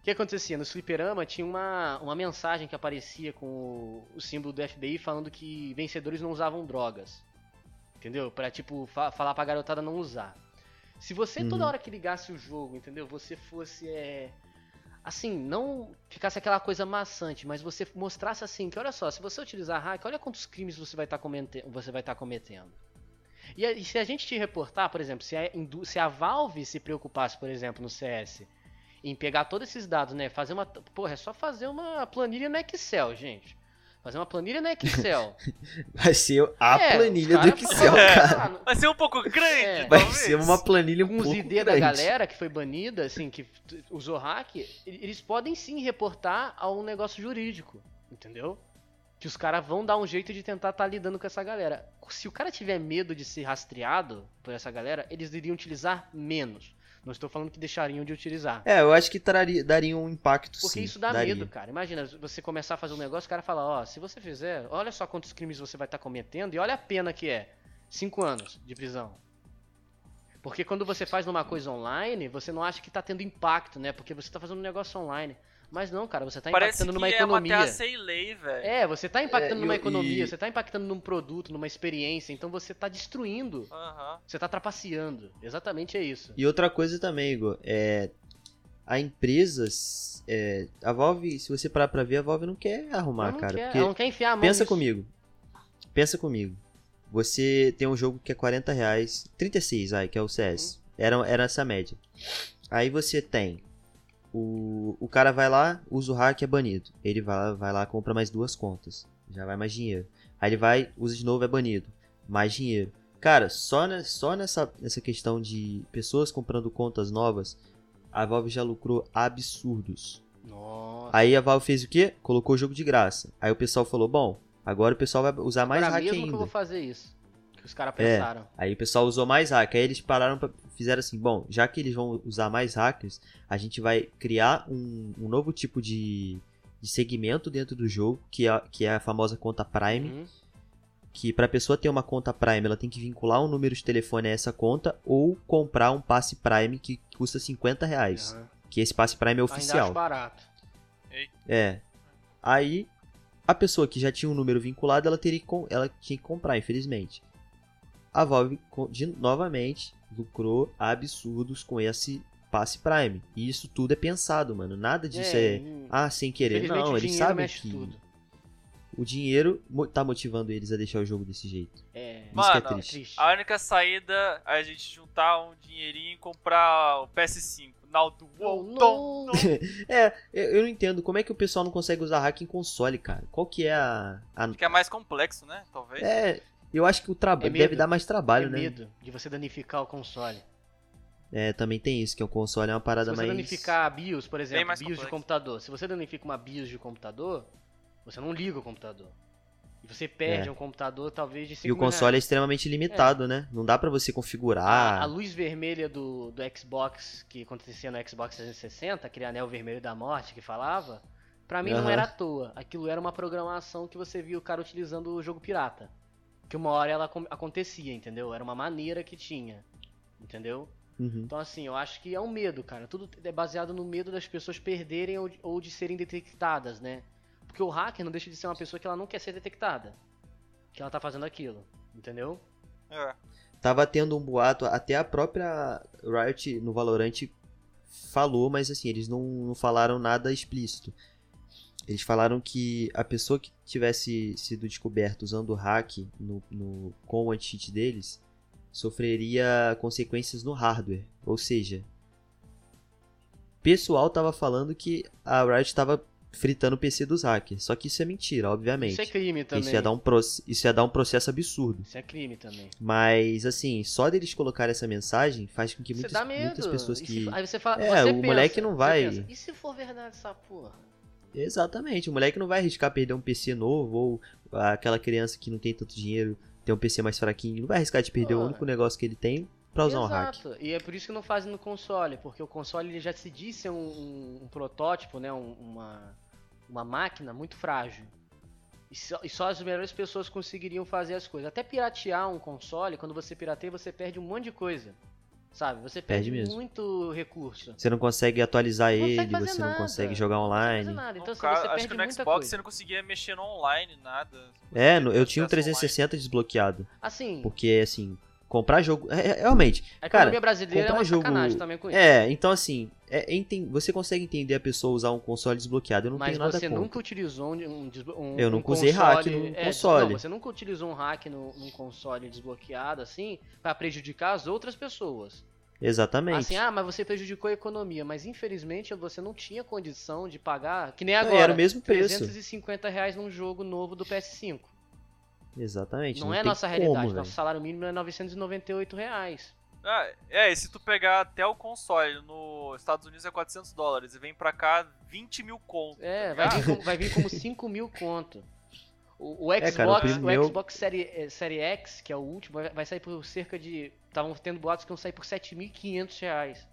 o que acontecia? No fliperama tinha uma, uma mensagem que aparecia com o, o símbolo do FBI falando que vencedores não usavam drogas. Entendeu? Pra, tipo, fa- falar pra garotada não usar. Se você, toda Uhum. hora que ligasse o jogo, entendeu? Você fosse, é... Assim, não ficasse aquela coisa maçante, mas você mostrasse assim, que olha só, se você utilizar hack, olha quantos crimes você vai estar cometendo. Você vai estar cometendo. E, e se a gente te reportar, por exemplo, se a, se a Valve se preocupasse, por exemplo, no CS, em pegar todos esses dados, né? Fazer uma. Porra, é só fazer uma planilha no Excel, gente. Fazer uma planilha no Excel. Vai ser a É, planilha os do Excel, cara. "Ah, Vai ser um pouco grande, É. Vai ser uma planilha um com os pouco ID da galera que foi banida, assim, que usou hack, eles podem sim reportar a um negócio jurídico, entendeu? Que os caras vão dar um jeito de tentar estar lidando com essa galera. Se o cara tiver medo de ser rastreado por essa galera, eles iriam utilizar menos. Não estou falando que deixariam de utilizar. É, eu acho que traria, daria um impacto Porque sim. isso dá daria. medo, cara. Imagina, você começar a fazer um negócio, o cara fala, ó, se você fizer, olha só quantos crimes você vai estar cometendo e olha a pena que é. Cinco anos de prisão. Porque quando você faz numa coisa online, você não acha que tá tendo impacto, né? Porque você tá fazendo um negócio online. Mas não, cara, você tá Parece impactando que numa é uma economia. terra sem lei, velho. É, você tá impactando É, numa e- economia, e- você tá impactando num produto, numa experiência, então você tá destruindo. Você tá trapaceando. Exatamente é isso. E outra coisa também, Igor, é. A empresa. é, a Valve, se você parar pra ver, a Valve não quer arrumar, não cara. quer, porque ela não quer enfiar a mão pensa nisso. comigo. Pensa comigo. Você tem um jogo que é 40 reais. 36, ai, que é o CS. Uhum. Era, era essa média. Aí você tem. O, o cara vai lá, usa o hack, é banido. Ele vai, lá- vai lá, compra mais duas contas. Já vai mais dinheiro. Aí ele vai, usa de novo, é banido. Mais dinheiro. Cara, só, ne- só nessa, nessa questão de pessoas comprando contas novas, a Valve já lucrou absurdos. Nossa. Aí a Valve fez o quê? Colocou o jogo de graça. Aí o pessoal falou, bom, agora o pessoal vai usar mais Agora hack mesmo que eu ainda. vou fazer isso. Que os caras É. pensaram. Aí o pessoal usou mais hack. Aí eles pararam pra. Fizeram assim: bom, já que eles vão usar mais hackers, a gente vai criar um, um novo tipo de, de segmento dentro do jogo, que é, que é a famosa conta Prime. Uhum. Que pra pessoa ter uma conta Prime, ela tem que vincular um número de telefone a essa conta ou comprar um passe Prime que custa 50 reais. Aham. Que esse passe Prime é Ainda oficial. barato. É. Aí, a pessoa que já tinha um número vinculado, ela teria que, ela tinha que comprar, infelizmente. A Valve, de, novamente, lucrou absurdos com esse passe Prime. E isso tudo é pensado, mano. Nada disso é, hum, ah, sem querer. Não, eles sabem que tudo. o dinheiro tá motivando eles a deixar o jogo desse jeito. É, Isso que é Mano, triste. A única saída é a gente juntar um dinheirinho e comprar o PS5. Ronaldo, Oh, Walton. não. É, eu não entendo como é que o pessoal não consegue usar hack em console, cara. Qual que é a. a- Que é mais complexo, né? Talvez. É, eu acho que o trabalho É deve dar mais É trabalho, né? medo de você danificar o console. É, também tem isso, que o console é uma Se parada você mais. danificar a BIOS, por exemplo, mais BIOS de complexo. computador. Se você danifica uma BIOS de computador, você não liga o computador. E você perde É. um computador talvez de 5 E o console é extremamente limitado, né? Não dá pra você A, a configurar. luz vermelha do, do Xbox, que acontecia no Xbox 360, aquele anel vermelho da morte que falava, pra mim não Aham. era à toa. Aquilo era uma programação que você via o cara utilizando o jogo pirata. Que uma hora ela acon- acontecia, entendeu? Era uma maneira que tinha. Entendeu? Uhum. Então, assim, eu acho que é um medo, cara. Tudo é baseado no medo das pessoas perderem ou, ou de serem detectadas, né? Porque o hacker não deixa de ser uma pessoa que ela não quer ser detectada. Que ela tá fazendo aquilo. Entendeu? É. Tava tendo um boato, até a própria Riot no Valorant falou, mas assim, eles não, não falaram nada explícito. Eles falaram que a pessoa que tivesse sido descoberta usando o hack no, no, com o anti-cheat deles sofreria consequências no hardware. Ou seja, o pessoal tava falando que a Riot tava fritando o PC dos hackers. Só que isso é mentira, obviamente. Isso é crime também. Isso ia dar um, isso ia dar um processo absurdo. Isso é crime também. Mas, assim, só deles colocarem essa mensagem faz com que muitas, muitas pessoas que. se- aí você fala, É, você o pensa, moleque não vai- pensa, e se for verdade essa porra? Exatamente, o moleque não vai arriscar perder um PC novo, ou aquela criança que não tem tanto dinheiro ter um PC mais fraquinho, não vai arriscar de perder o único negócio que ele tem pra usar um hack. Exato. E é por isso que não fazem no console, porque o console ele já se diz ser um, um- um protótipo, né? um- uma, uma máquina muito frágil. E só, e só as melhores pessoas conseguiriam fazer as coisas. Até piratear um console, quando você pirateia, você perde um monte de coisa. Sabe? Você perde, Perde mesmo. muito recurso. Você não consegue atualizar Não consegue ele, você não nada. consegue jogar Não online. nada. Então No assim, caso, você acho perde que no muita Xbox coisa. você não conseguia mexer no online, nada. Não É, eu tinha o acesso online. 360 desbloqueado, Assim, porque assim, comprar jogo, é, é- realmente, a cara, brasileira é comprar uma jogo- sacanagem também com isso. é, então assim, é, enten- você consegue entender a pessoa usar um console desbloqueado, eu não Mas tenho nada você contra. nunca utilizou um, um, um Eu um nunca usei hack console- no é, console. Não, você nunca utilizou um hack no, num console desbloqueado assim pra prejudicar as outras pessoas. Exatamente. Assim, ah, mas você prejudicou a economia, mas infelizmente você não tinha condição de pagar, que nem Não, agora, era o mesmo preço. 350 reais num jogo novo do PS5. Exatamente. Não, é tem nossa como, realidade, velho. nosso salário mínimo é 998 reais. Ah, é, e se tu pegar até o console nos Estados Unidos é 400 dólares e vem pra cá 20 mil conto. É, tá vai vir, como, vai vir como 5 mil conto. O, o Xbox, cara, o primo o Xbox Série, eh, Série X, que é o último, vai- vai sair por cerca de. Estavam tendo boatos que iam sair por 7.500 reais.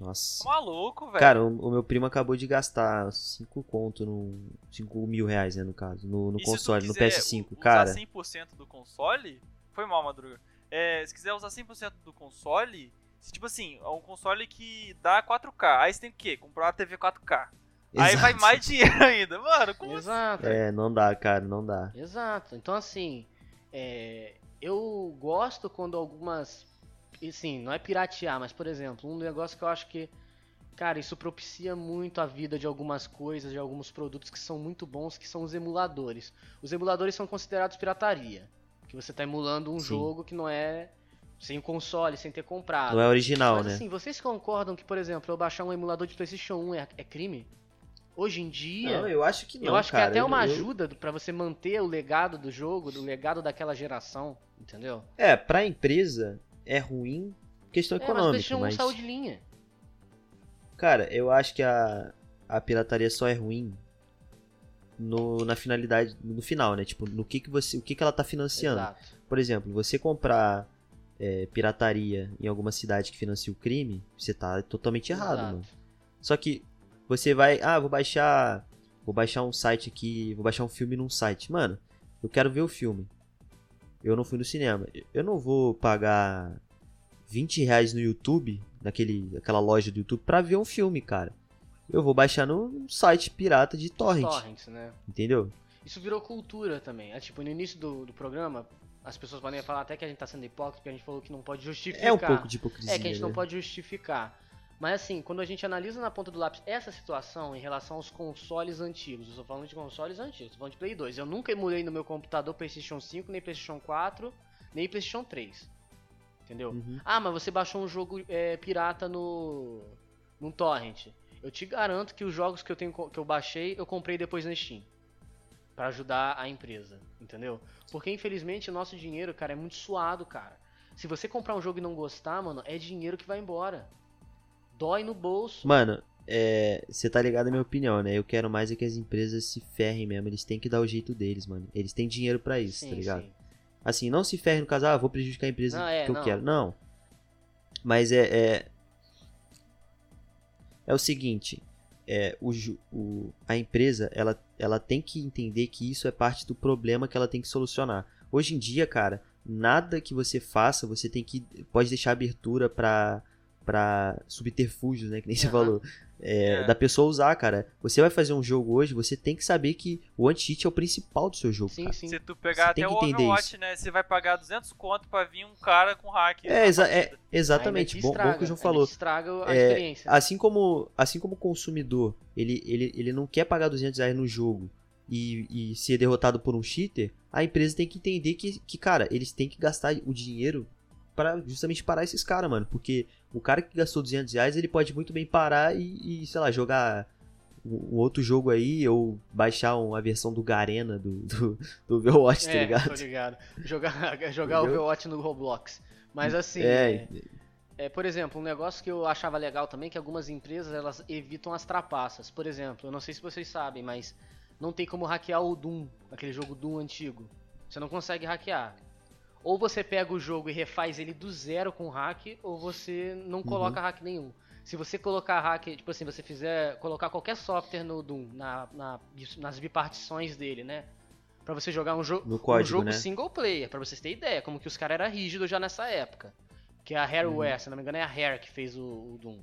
Nossa. Tá maluco, velho. Cara, o, o meu primo acabou de gastar 5 conto no. 5 mil reais, né, no caso, no, no E se console, no quiser PS5. u- Cara, Usar 100% do console. Foi mal, Madruga. É, se quiser usar 100% do console. se, Tipo assim, é um console que dá 4K. Aí você tem o quê? Comprar uma TV 4K. Aí vai exato. mais dinheiro ainda. Mano, como assim? Exato. É, não dá, cara, não dá. Exato. Então, assim, é, eu gosto quando algumas. E, Assim, não é piratear, mas, por exemplo, um negócio que eu acho que. Cara, isso propicia muito a vida de algumas coisas, de alguns produtos que são muito bons, que são os emuladores. Os emuladores são considerados pirataria. Que você tá emulando um Sim. jogo que não é sem o console, sem ter comprado. Não é original, Mas né? assim, vocês concordam que, por exemplo, eu baixar um emulador de PlayStation 1 é, é crime? Hoje em dia. Não, eu acho que não. Eu acho cara. que é até uma Eu- ajuda pra você manter o legado do jogo, do legado daquela geração, entendeu? É, pra empresa é ruim questão É, mas econômica, PlayStation 1 mas. saiu de linha. Cara, eu acho que a, a pirataria só é ruim no, na finalidade, no final, né? Tipo, no que que você, o que que ela tá financiando. Exato. Por exemplo, você comprar é, pirataria em alguma cidade que financia o crime, você tá totalmente errado, Exato. mano. Só que você vai, ah, vou baixar, vou baixar um site aqui, vou baixar um filme num site. Mano, eu quero ver o filme. Eu não fui no cinema. Eu não vou pagar 20 reais no YouTube, naquele, aquela loja do YouTube, pra ver um filme, cara. Eu vou baixar num site pirata de torrent, Torrents, né? entendeu? Isso virou cultura também. É tipo, no início do, do programa, as pessoas podem falar até que a gente tá sendo hipócrita, porque a gente falou que não pode justificar. É um pouco de hipocrisia. É, que a gente não né? pode justificar. Mas assim, quando a gente analisa na ponta do lápis essa situação em relação aos consoles antigos, eu tô falando de consoles antigos, falando de Play 2. Eu nunca emulei no meu computador PlayStation 5, nem PlayStation 4, nem PlayStation 3. Entendeu? Uhum. Ah, mas você baixou um jogo é, pirata no num torrent, eu te garanto que os jogos que eu tenho que eu baixei, eu comprei depois na Steam. Pra ajudar a empresa, entendeu? Porque infelizmente o nosso dinheiro, cara, é muito suado, cara. Se você comprar um jogo e não gostar, mano, é dinheiro que vai embora. Dói no bolso. Mano, é, você tá ligado à minha opinião, né? Eu quero mais é que as empresas se ferrem mesmo. Eles têm que dar o jeito deles, mano. Eles têm dinheiro pra isso, sim, tá ligado? sim. Assim, não se ferre no caso, ah, vou prejudicar a empresa Não, é, que eu não. quero. Não. Mas é. É, é o seguinte. É, o, o- a empresa, ela, ela tem que entender que isso é parte do problema que ela tem que solucionar. Hoje em dia, cara, nada que você faça, você tem que. Pode deixar abertura pra, pra subterfúgios, né? Que nem você Aham. falou. É, É. Da pessoa usar, cara. Você vai fazer um jogo hoje, você tem que saber que o anti-cheat é o principal do seu jogo. Sim, cara. sim. Se tu pegar Você até o Overwatch, isso. né? Você vai pagar 200 conto pra vir um cara com hack. É, exa- é, exatamente. Bom, bom estraga, que o João falou. estraga a É, experiência. Assim como, assim como o consumidor, ele, ele, ele não quer pagar 200 reais no jogo e, e ser derrotado por um cheater, a empresa tem que entender que, que, cara, eles têm que gastar o dinheiro para justamente parar esses caras, mano. Porque o cara que gastou 200 reais, ele pode muito bem parar e, e, sei lá, jogar um outro jogo aí ou baixar uma versão do Garena do, do, do Overwatch, tá é, ligado? tô ligado. Jogar, jogar Entendeu? Overwatch no Roblox. Mas assim, É, é, é, por exemplo, um negócio que eu achava legal também é que algumas empresas elas evitam as trapaças. Por exemplo, eu não sei se vocês sabem, mas não tem como hackear o Doom, aquele jogo Doom antigo. Você não consegue hackear. Ou você pega o jogo e refaz ele do zero com hack, ou você Uhum. não coloca hack nenhum. Se você colocar hack, tipo assim, você fizer colocar qualquer software no Doom, na, na- nas bipartições dele, né? Pra você jogar um, jo No um código, jogo né? single player, pra vocês terem ideia, como que os caras eram rígidos já nessa época. Que é a Hareware, se não me engano, é a Rare que fez o, o Doom.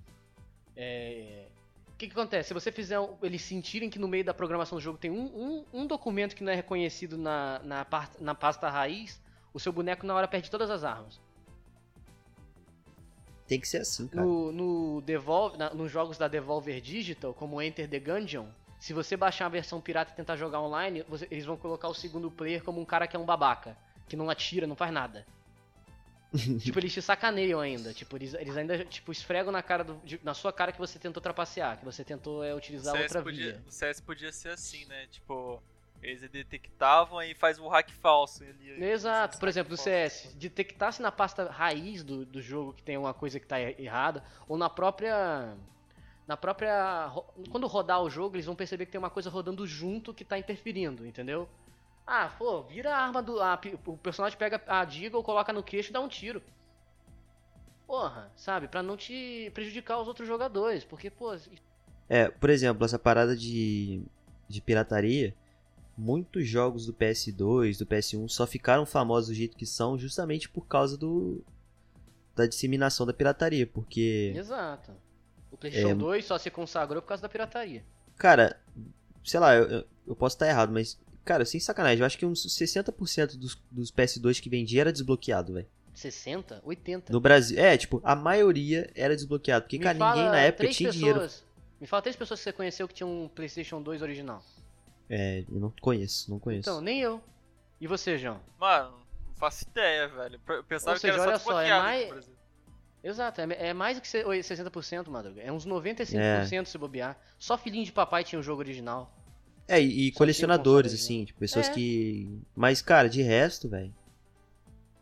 É, O que, que acontece? Se você fizer eles sentirem que no meio da programação do jogo tem um, um, um documento que não é reconhecido na, na, na pasta raiz, o seu boneco na hora perde todas as armas. Tem que ser assim, cara. No, no Devolve, na- nos jogos da Devolver Digital, como Enter the Gungeon, se você baixar a versão pirata e tentar jogar online, você- eles vão colocar o segundo player como um cara que é um babaca, que não atira, não faz nada. tipo, eles te sacaneiam ainda. Tipo, eles, eles ainda tipo, esfregam na, cara do- de- na sua cara que você tentou trapacear, que você tentou é, O utilizar outra podia, via. o CS podia ser assim, né? Tipo, eles detectavam e faz o hack falso. ali. Exato, por exemplo, no falso. CS, detectasse na pasta raiz do, do jogo que tem uma coisa que tá er- errada, ou na própria. Na própria. Quando rodar o jogo, eles vão perceber que tem uma coisa rodando junto que tá interferindo, entendeu? Ah, pô, vira a arma do. a o personagem pega a Deagle, coloca no queixo e dá um tiro. Porra, sabe? Pra não te prejudicar os outros jogadores. Porque, pô, É, por exemplo, essa parada de, de pirataria, muitos jogos do PS2, do PS1 só ficaram famosos do jeito que são justamente por causa do da disseminação da pirataria, porque exato. O PlayStation É. 2 só se consagrou por causa da pirataria. cara, sei lá, eu, eu- posso estar errado, mas cara, sem sacanagem, eu acho que uns 60% dos, dos PS2 que vendia era desbloqueado, velho. 60? 80? No Brasil, é, tipo, a maioria era desbloqueado, porque Me cara, ninguém na época tinha pessoas, dinheiro. Me fala três pessoas que você conheceu que tinham um PlayStation 2 original. É, eu não conheço, não conheço. Então, nem eu. E você, João? Mano, não faço ideia, velho. Eu pensava Ou seja, que era olha só só, é mais- aqui, por exemplo. Exato, é, é mais do que se- oi, 60%, Madruga. É uns 95% se bobear. Só filhinho de papai tinha o jogo original. É, e, e colecionadores, assim, tipo, pessoas É. que. Mas, cara, de resto, velho.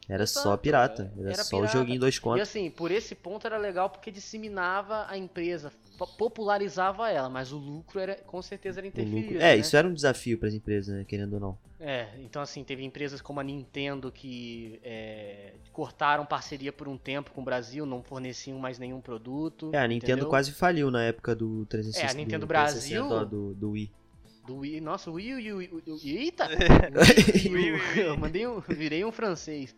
Era só Exato, pirata. é. Era, Era só o pirata. joguinho dois E contos. assim, por esse ponto era legal porque disseminava a empresa, po- popularizava ela, mas o lucro era com certeza era O interferido. É, né? isso era um desafio para as empresas, né? Querendo ou não. É, então assim, teve empresas como a Nintendo que é, cortaram parceria por um tempo com o Brasil, não forneciam mais nenhum produto. É, a Nintendo entendeu? quase faliu na época do 360. É, a Nintendo do Brasil- 360, ó, do, do Wii. Do Wii, nossa, o Wii, o Wii, o Wii, o Wii- eita! Wii, O Wii, Wii, Wii. eu mandei um, virei um francês.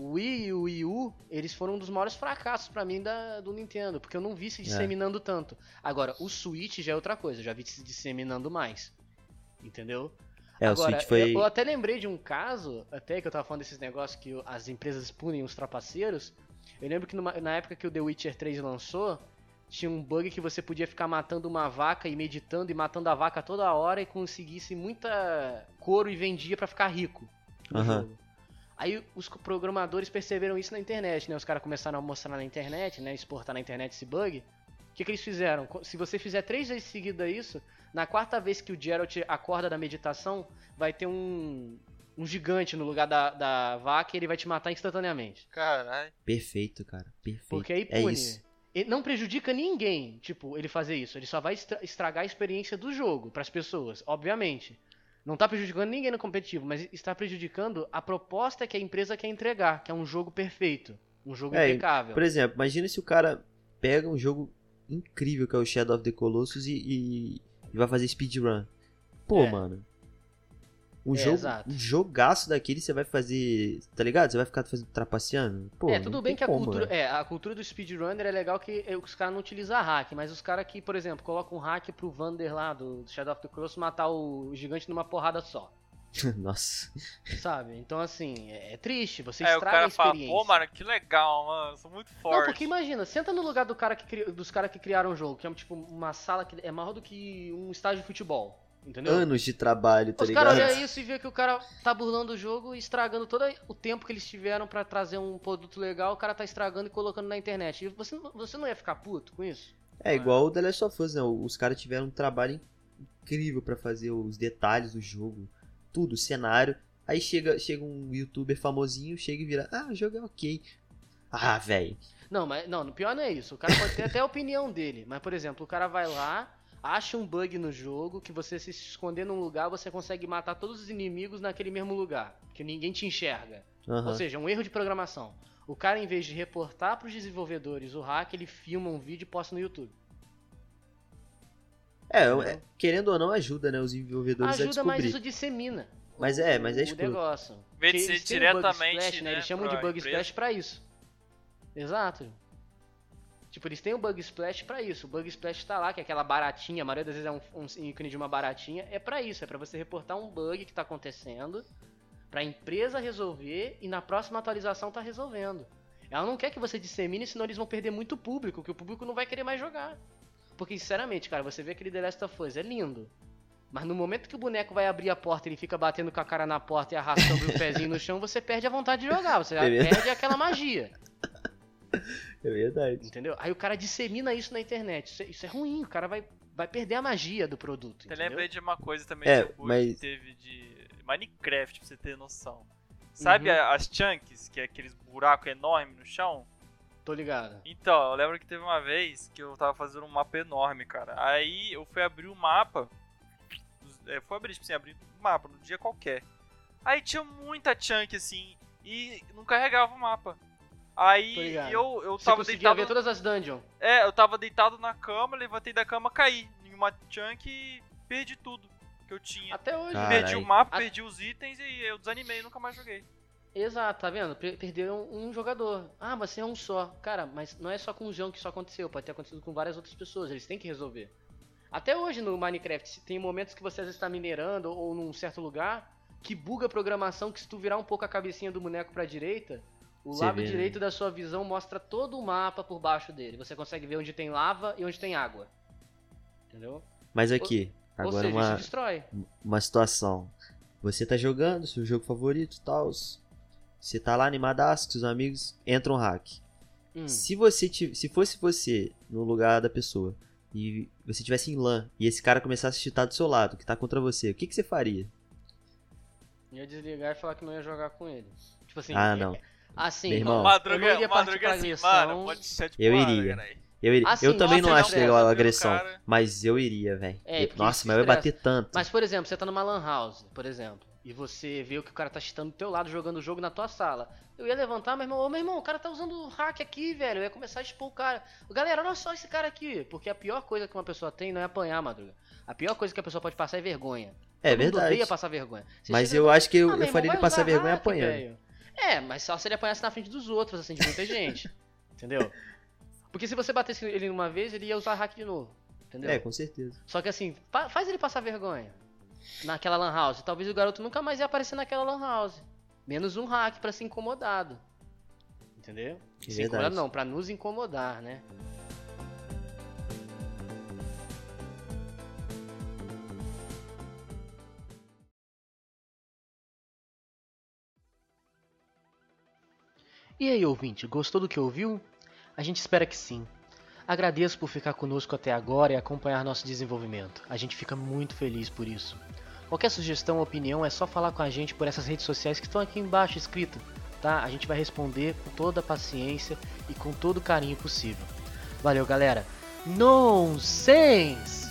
O Wii e o Wii U, eles foram um dos maiores fracassos pra mim da, do Nintendo, porque eu não vi se disseminando tanto. Agora, o Switch já é outra coisa, eu já vi se disseminando mais. Entendeu? É, Agora, o Switch foi. eu até lembrei de um caso, até que eu tava falando desses negócios que as empresas punem os trapaceiros. Eu lembro que numa- na época que o The Witcher 3 lançou, tinha um bug que você podia ficar matando uma vaca e meditando e matando a vaca toda hora e conseguisse muita couro e vendia pra ficar rico jogo. Aí os programadores perceberam isso na internet, né? Os caras começaram a mostrar na internet, né? Exportar na internet esse bug. O que, que eles fizeram? Se você fizer três vezes seguida isso, na quarta vez que o Geralt acorda da meditação, vai ter um, um gigante no lugar da, da vaca e ele vai te matar instantaneamente. Caralho. Perfeito, cara. Perfeito. Porque aí é pune. isso. Ele não prejudica ninguém, tipo, ele fazer isso. Ele só vai estra- estragar a experiência do jogo pras pessoas, obviamente. Não tá prejudicando ninguém no competitivo, mas está prejudicando a proposta que a empresa quer entregar, que é um jogo perfeito, um jogo É, impecável. Por exemplo, imagina se o cara pega um jogo incrível que é o Shadow of the Colossus e, e- e vai fazer speedrun. Pô, É. mano. Um, É, jogo, exato. um jogaço daquele você vai fazer. Tá ligado? Você vai ficar fazendo trapaceando? Pô, é, tudo bem que a como, cultura, velho. é, a cultura do speedrunner é legal que é, os caras não utilizam hack, mas os caras que, por exemplo, colocam um hack pro Vander lá do Shadow of the Colossus matar o gigante numa porrada só, Nossa. sabe? Então assim, é, é triste, você Aí o estraga a cara fala, experiência. pô, mano, que legal, mano. Sou muito forte. Não, porque imagina, senta no lugar do cara que cri- dos caras que criaram o jogo, que é tipo uma sala que é maior do que um estádio de futebol, entendeu? Anos de trabalho, tá Os ligado? caras olham isso e vê que o cara tá burlando o jogo e estragando todo o tempo que eles tiveram pra trazer um produto legal, o cara tá estragando e colocando na internet. E você, não- você não ia ficar puto com isso? É igual o The Last of Us, né? Os caras tiveram um trabalho incrível pra fazer os detalhes do jogo, tudo, o cenário. Aí chega, chega um youtuber famosinho, chega e vira, ah, o jogo é ok. Ah, velho. Não, mas não, o pior não é isso. O cara pode ter até a opinião dele, mas por exemplo, o cara vai lá, acha um bug no jogo que você se esconder num lugar, você consegue matar todos os inimigos naquele mesmo lugar, que ninguém te enxerga. Ou seja, um erro de programação. O cara, em vez de reportar para os desenvolvedores o hack, ele filma um vídeo e posta no YouTube. É, é, querendo ou não, ajuda, né? Os desenvolvedores a Ajuda, descobrir. mas isso dissemina. Mas é, mas é o escroto. negócio. Em vez de Porque ser eles têm o bug diretamente, splash, né, Eles chamam de bug empresa. splash pra isso. Exato. Tipo, eles têm o bug splash pra isso. O bug splash tá lá, que é aquela baratinha, a maioria das vezes é um, um ícone de uma baratinha. É pra isso, é pra você reportar um bug que tá acontecendo, pra empresa resolver e na próxima atualização tá resolvendo. Ela não quer que você dissemine, senão eles vão perder muito público, que o público não vai querer mais jogar. Porque, sinceramente, cara, você vê aquele The Last of Us, é lindo. Mas no momento que o boneco vai abrir a porta e ele fica batendo com a cara na porta e arrastando o pezinho no chão, você perde a vontade de jogar, você perde aquela magia. É verdade. Entendeu? Aí o cara dissemina isso na internet. Isso é, isso é ruim, o cara vai, vai perder a magia do produto. Eu lembrei de uma coisa também É, um bug mas- que teve de Minecraft, pra você ter noção. Sabe Uhum. as chunks, que é aqueles buracos enormes no chão? Tô ligado. Então, eu lembro que teve uma vez que eu tava fazendo um mapa enorme, cara. Aí eu fui abrir o mapa. É, foi abrir, tipo assim, abrir um mapa num dia qualquer. Aí tinha muita chunk assim e não carregava o mapa. Aí eu, eu Você tava conseguia deitado. ver todas as dungeons. É, eu tava deitado na cama, levantei da cama, caí em uma chunk e perdi tudo que eu tinha. Até hoje. Ah. Perdi o Carai. mapa, A- perdi os itens e eu desanimei e nunca mais joguei. Exato, tá vendo? Per- Perderam um jogador. Ah, mas você é um só. Cara, mas não é só com o João que isso aconteceu, pode ter acontecido com várias outras pessoas, eles têm que resolver. Até hoje no Minecraft, se tem momentos que você às vezes está minerando ou num certo lugar que buga a programação, que se tu virar um pouco a cabecinha do boneco pra direita, o Você lado vê, né? direito da sua visão mostra todo o mapa por baixo dele. Você consegue ver onde tem lava e onde tem água. Entendeu? Mas aqui, ou agora seja, uma, uma situação. Você tá jogando, seu jogo favorito e tal. Você tá lá animadaço com seus amigos, entra um hack. Hum. Se você se fosse você no lugar da pessoa e você tivesse em LAN e esse cara começasse a chutar do seu lado, que tá contra você, o que, que você faria? Ia desligar e falar que não ia jogar com ele. Tipo assim, ah, é- não. Assim, Meu irmão. eu Madruga, não iria partir madruga pra assim, agressão. mano, pode ser tipo Eu iria. Eu, iria- Assim, eu também nossa, não acho é legal a agressão, cara? mas eu iria, velho. É, Nossa, mas vai estressa. bater tanto. Mas, por exemplo, você tá numa lan house, por exemplo, e você vê que o cara tá chitando do teu lado, jogando o jogo na tua sala. Eu ia levantar, meu irmão, ô meu irmão, o cara tá usando hack aqui, velho. Eu ia começar a expor o cara. Galera, olha só esse cara aqui. Porque a pior coisa que uma pessoa tem não é apanhar, madruga. A pior coisa que a pessoa pode passar é vergonha. É Todo mundo verdade. odeia passar vergonha. Você Mas eu acho que eu, Ah, eu faria ele passar vergonha hack, apanhando. velho. É, mas só se ele apanhasse na frente dos outros, assim, de muita gente. entendeu? Porque se você batesse ele uma vez, ele ia usar hack de novo. Entendeu? É, com certeza. Só que assim, fa- faz ele passar vergonha. Naquela lan house. Talvez o garoto nunca mais ia aparecer naquela lan house. Menos um hack pra ser incomodado. Entendeu? É se incomodar não, pra nos incomodar, né? E aí, ouvinte, gostou do que ouviu? A gente espera que sim. Agradeço por ficar conosco até agora e acompanhar nosso desenvolvimento. A gente fica muito feliz por isso. Qualquer sugestão ou opinião é só falar com a gente por essas redes sociais que estão aqui embaixo escrito, tá? A gente vai responder com toda a paciência e com todo o carinho possível. Valeu, galera. Nonsense!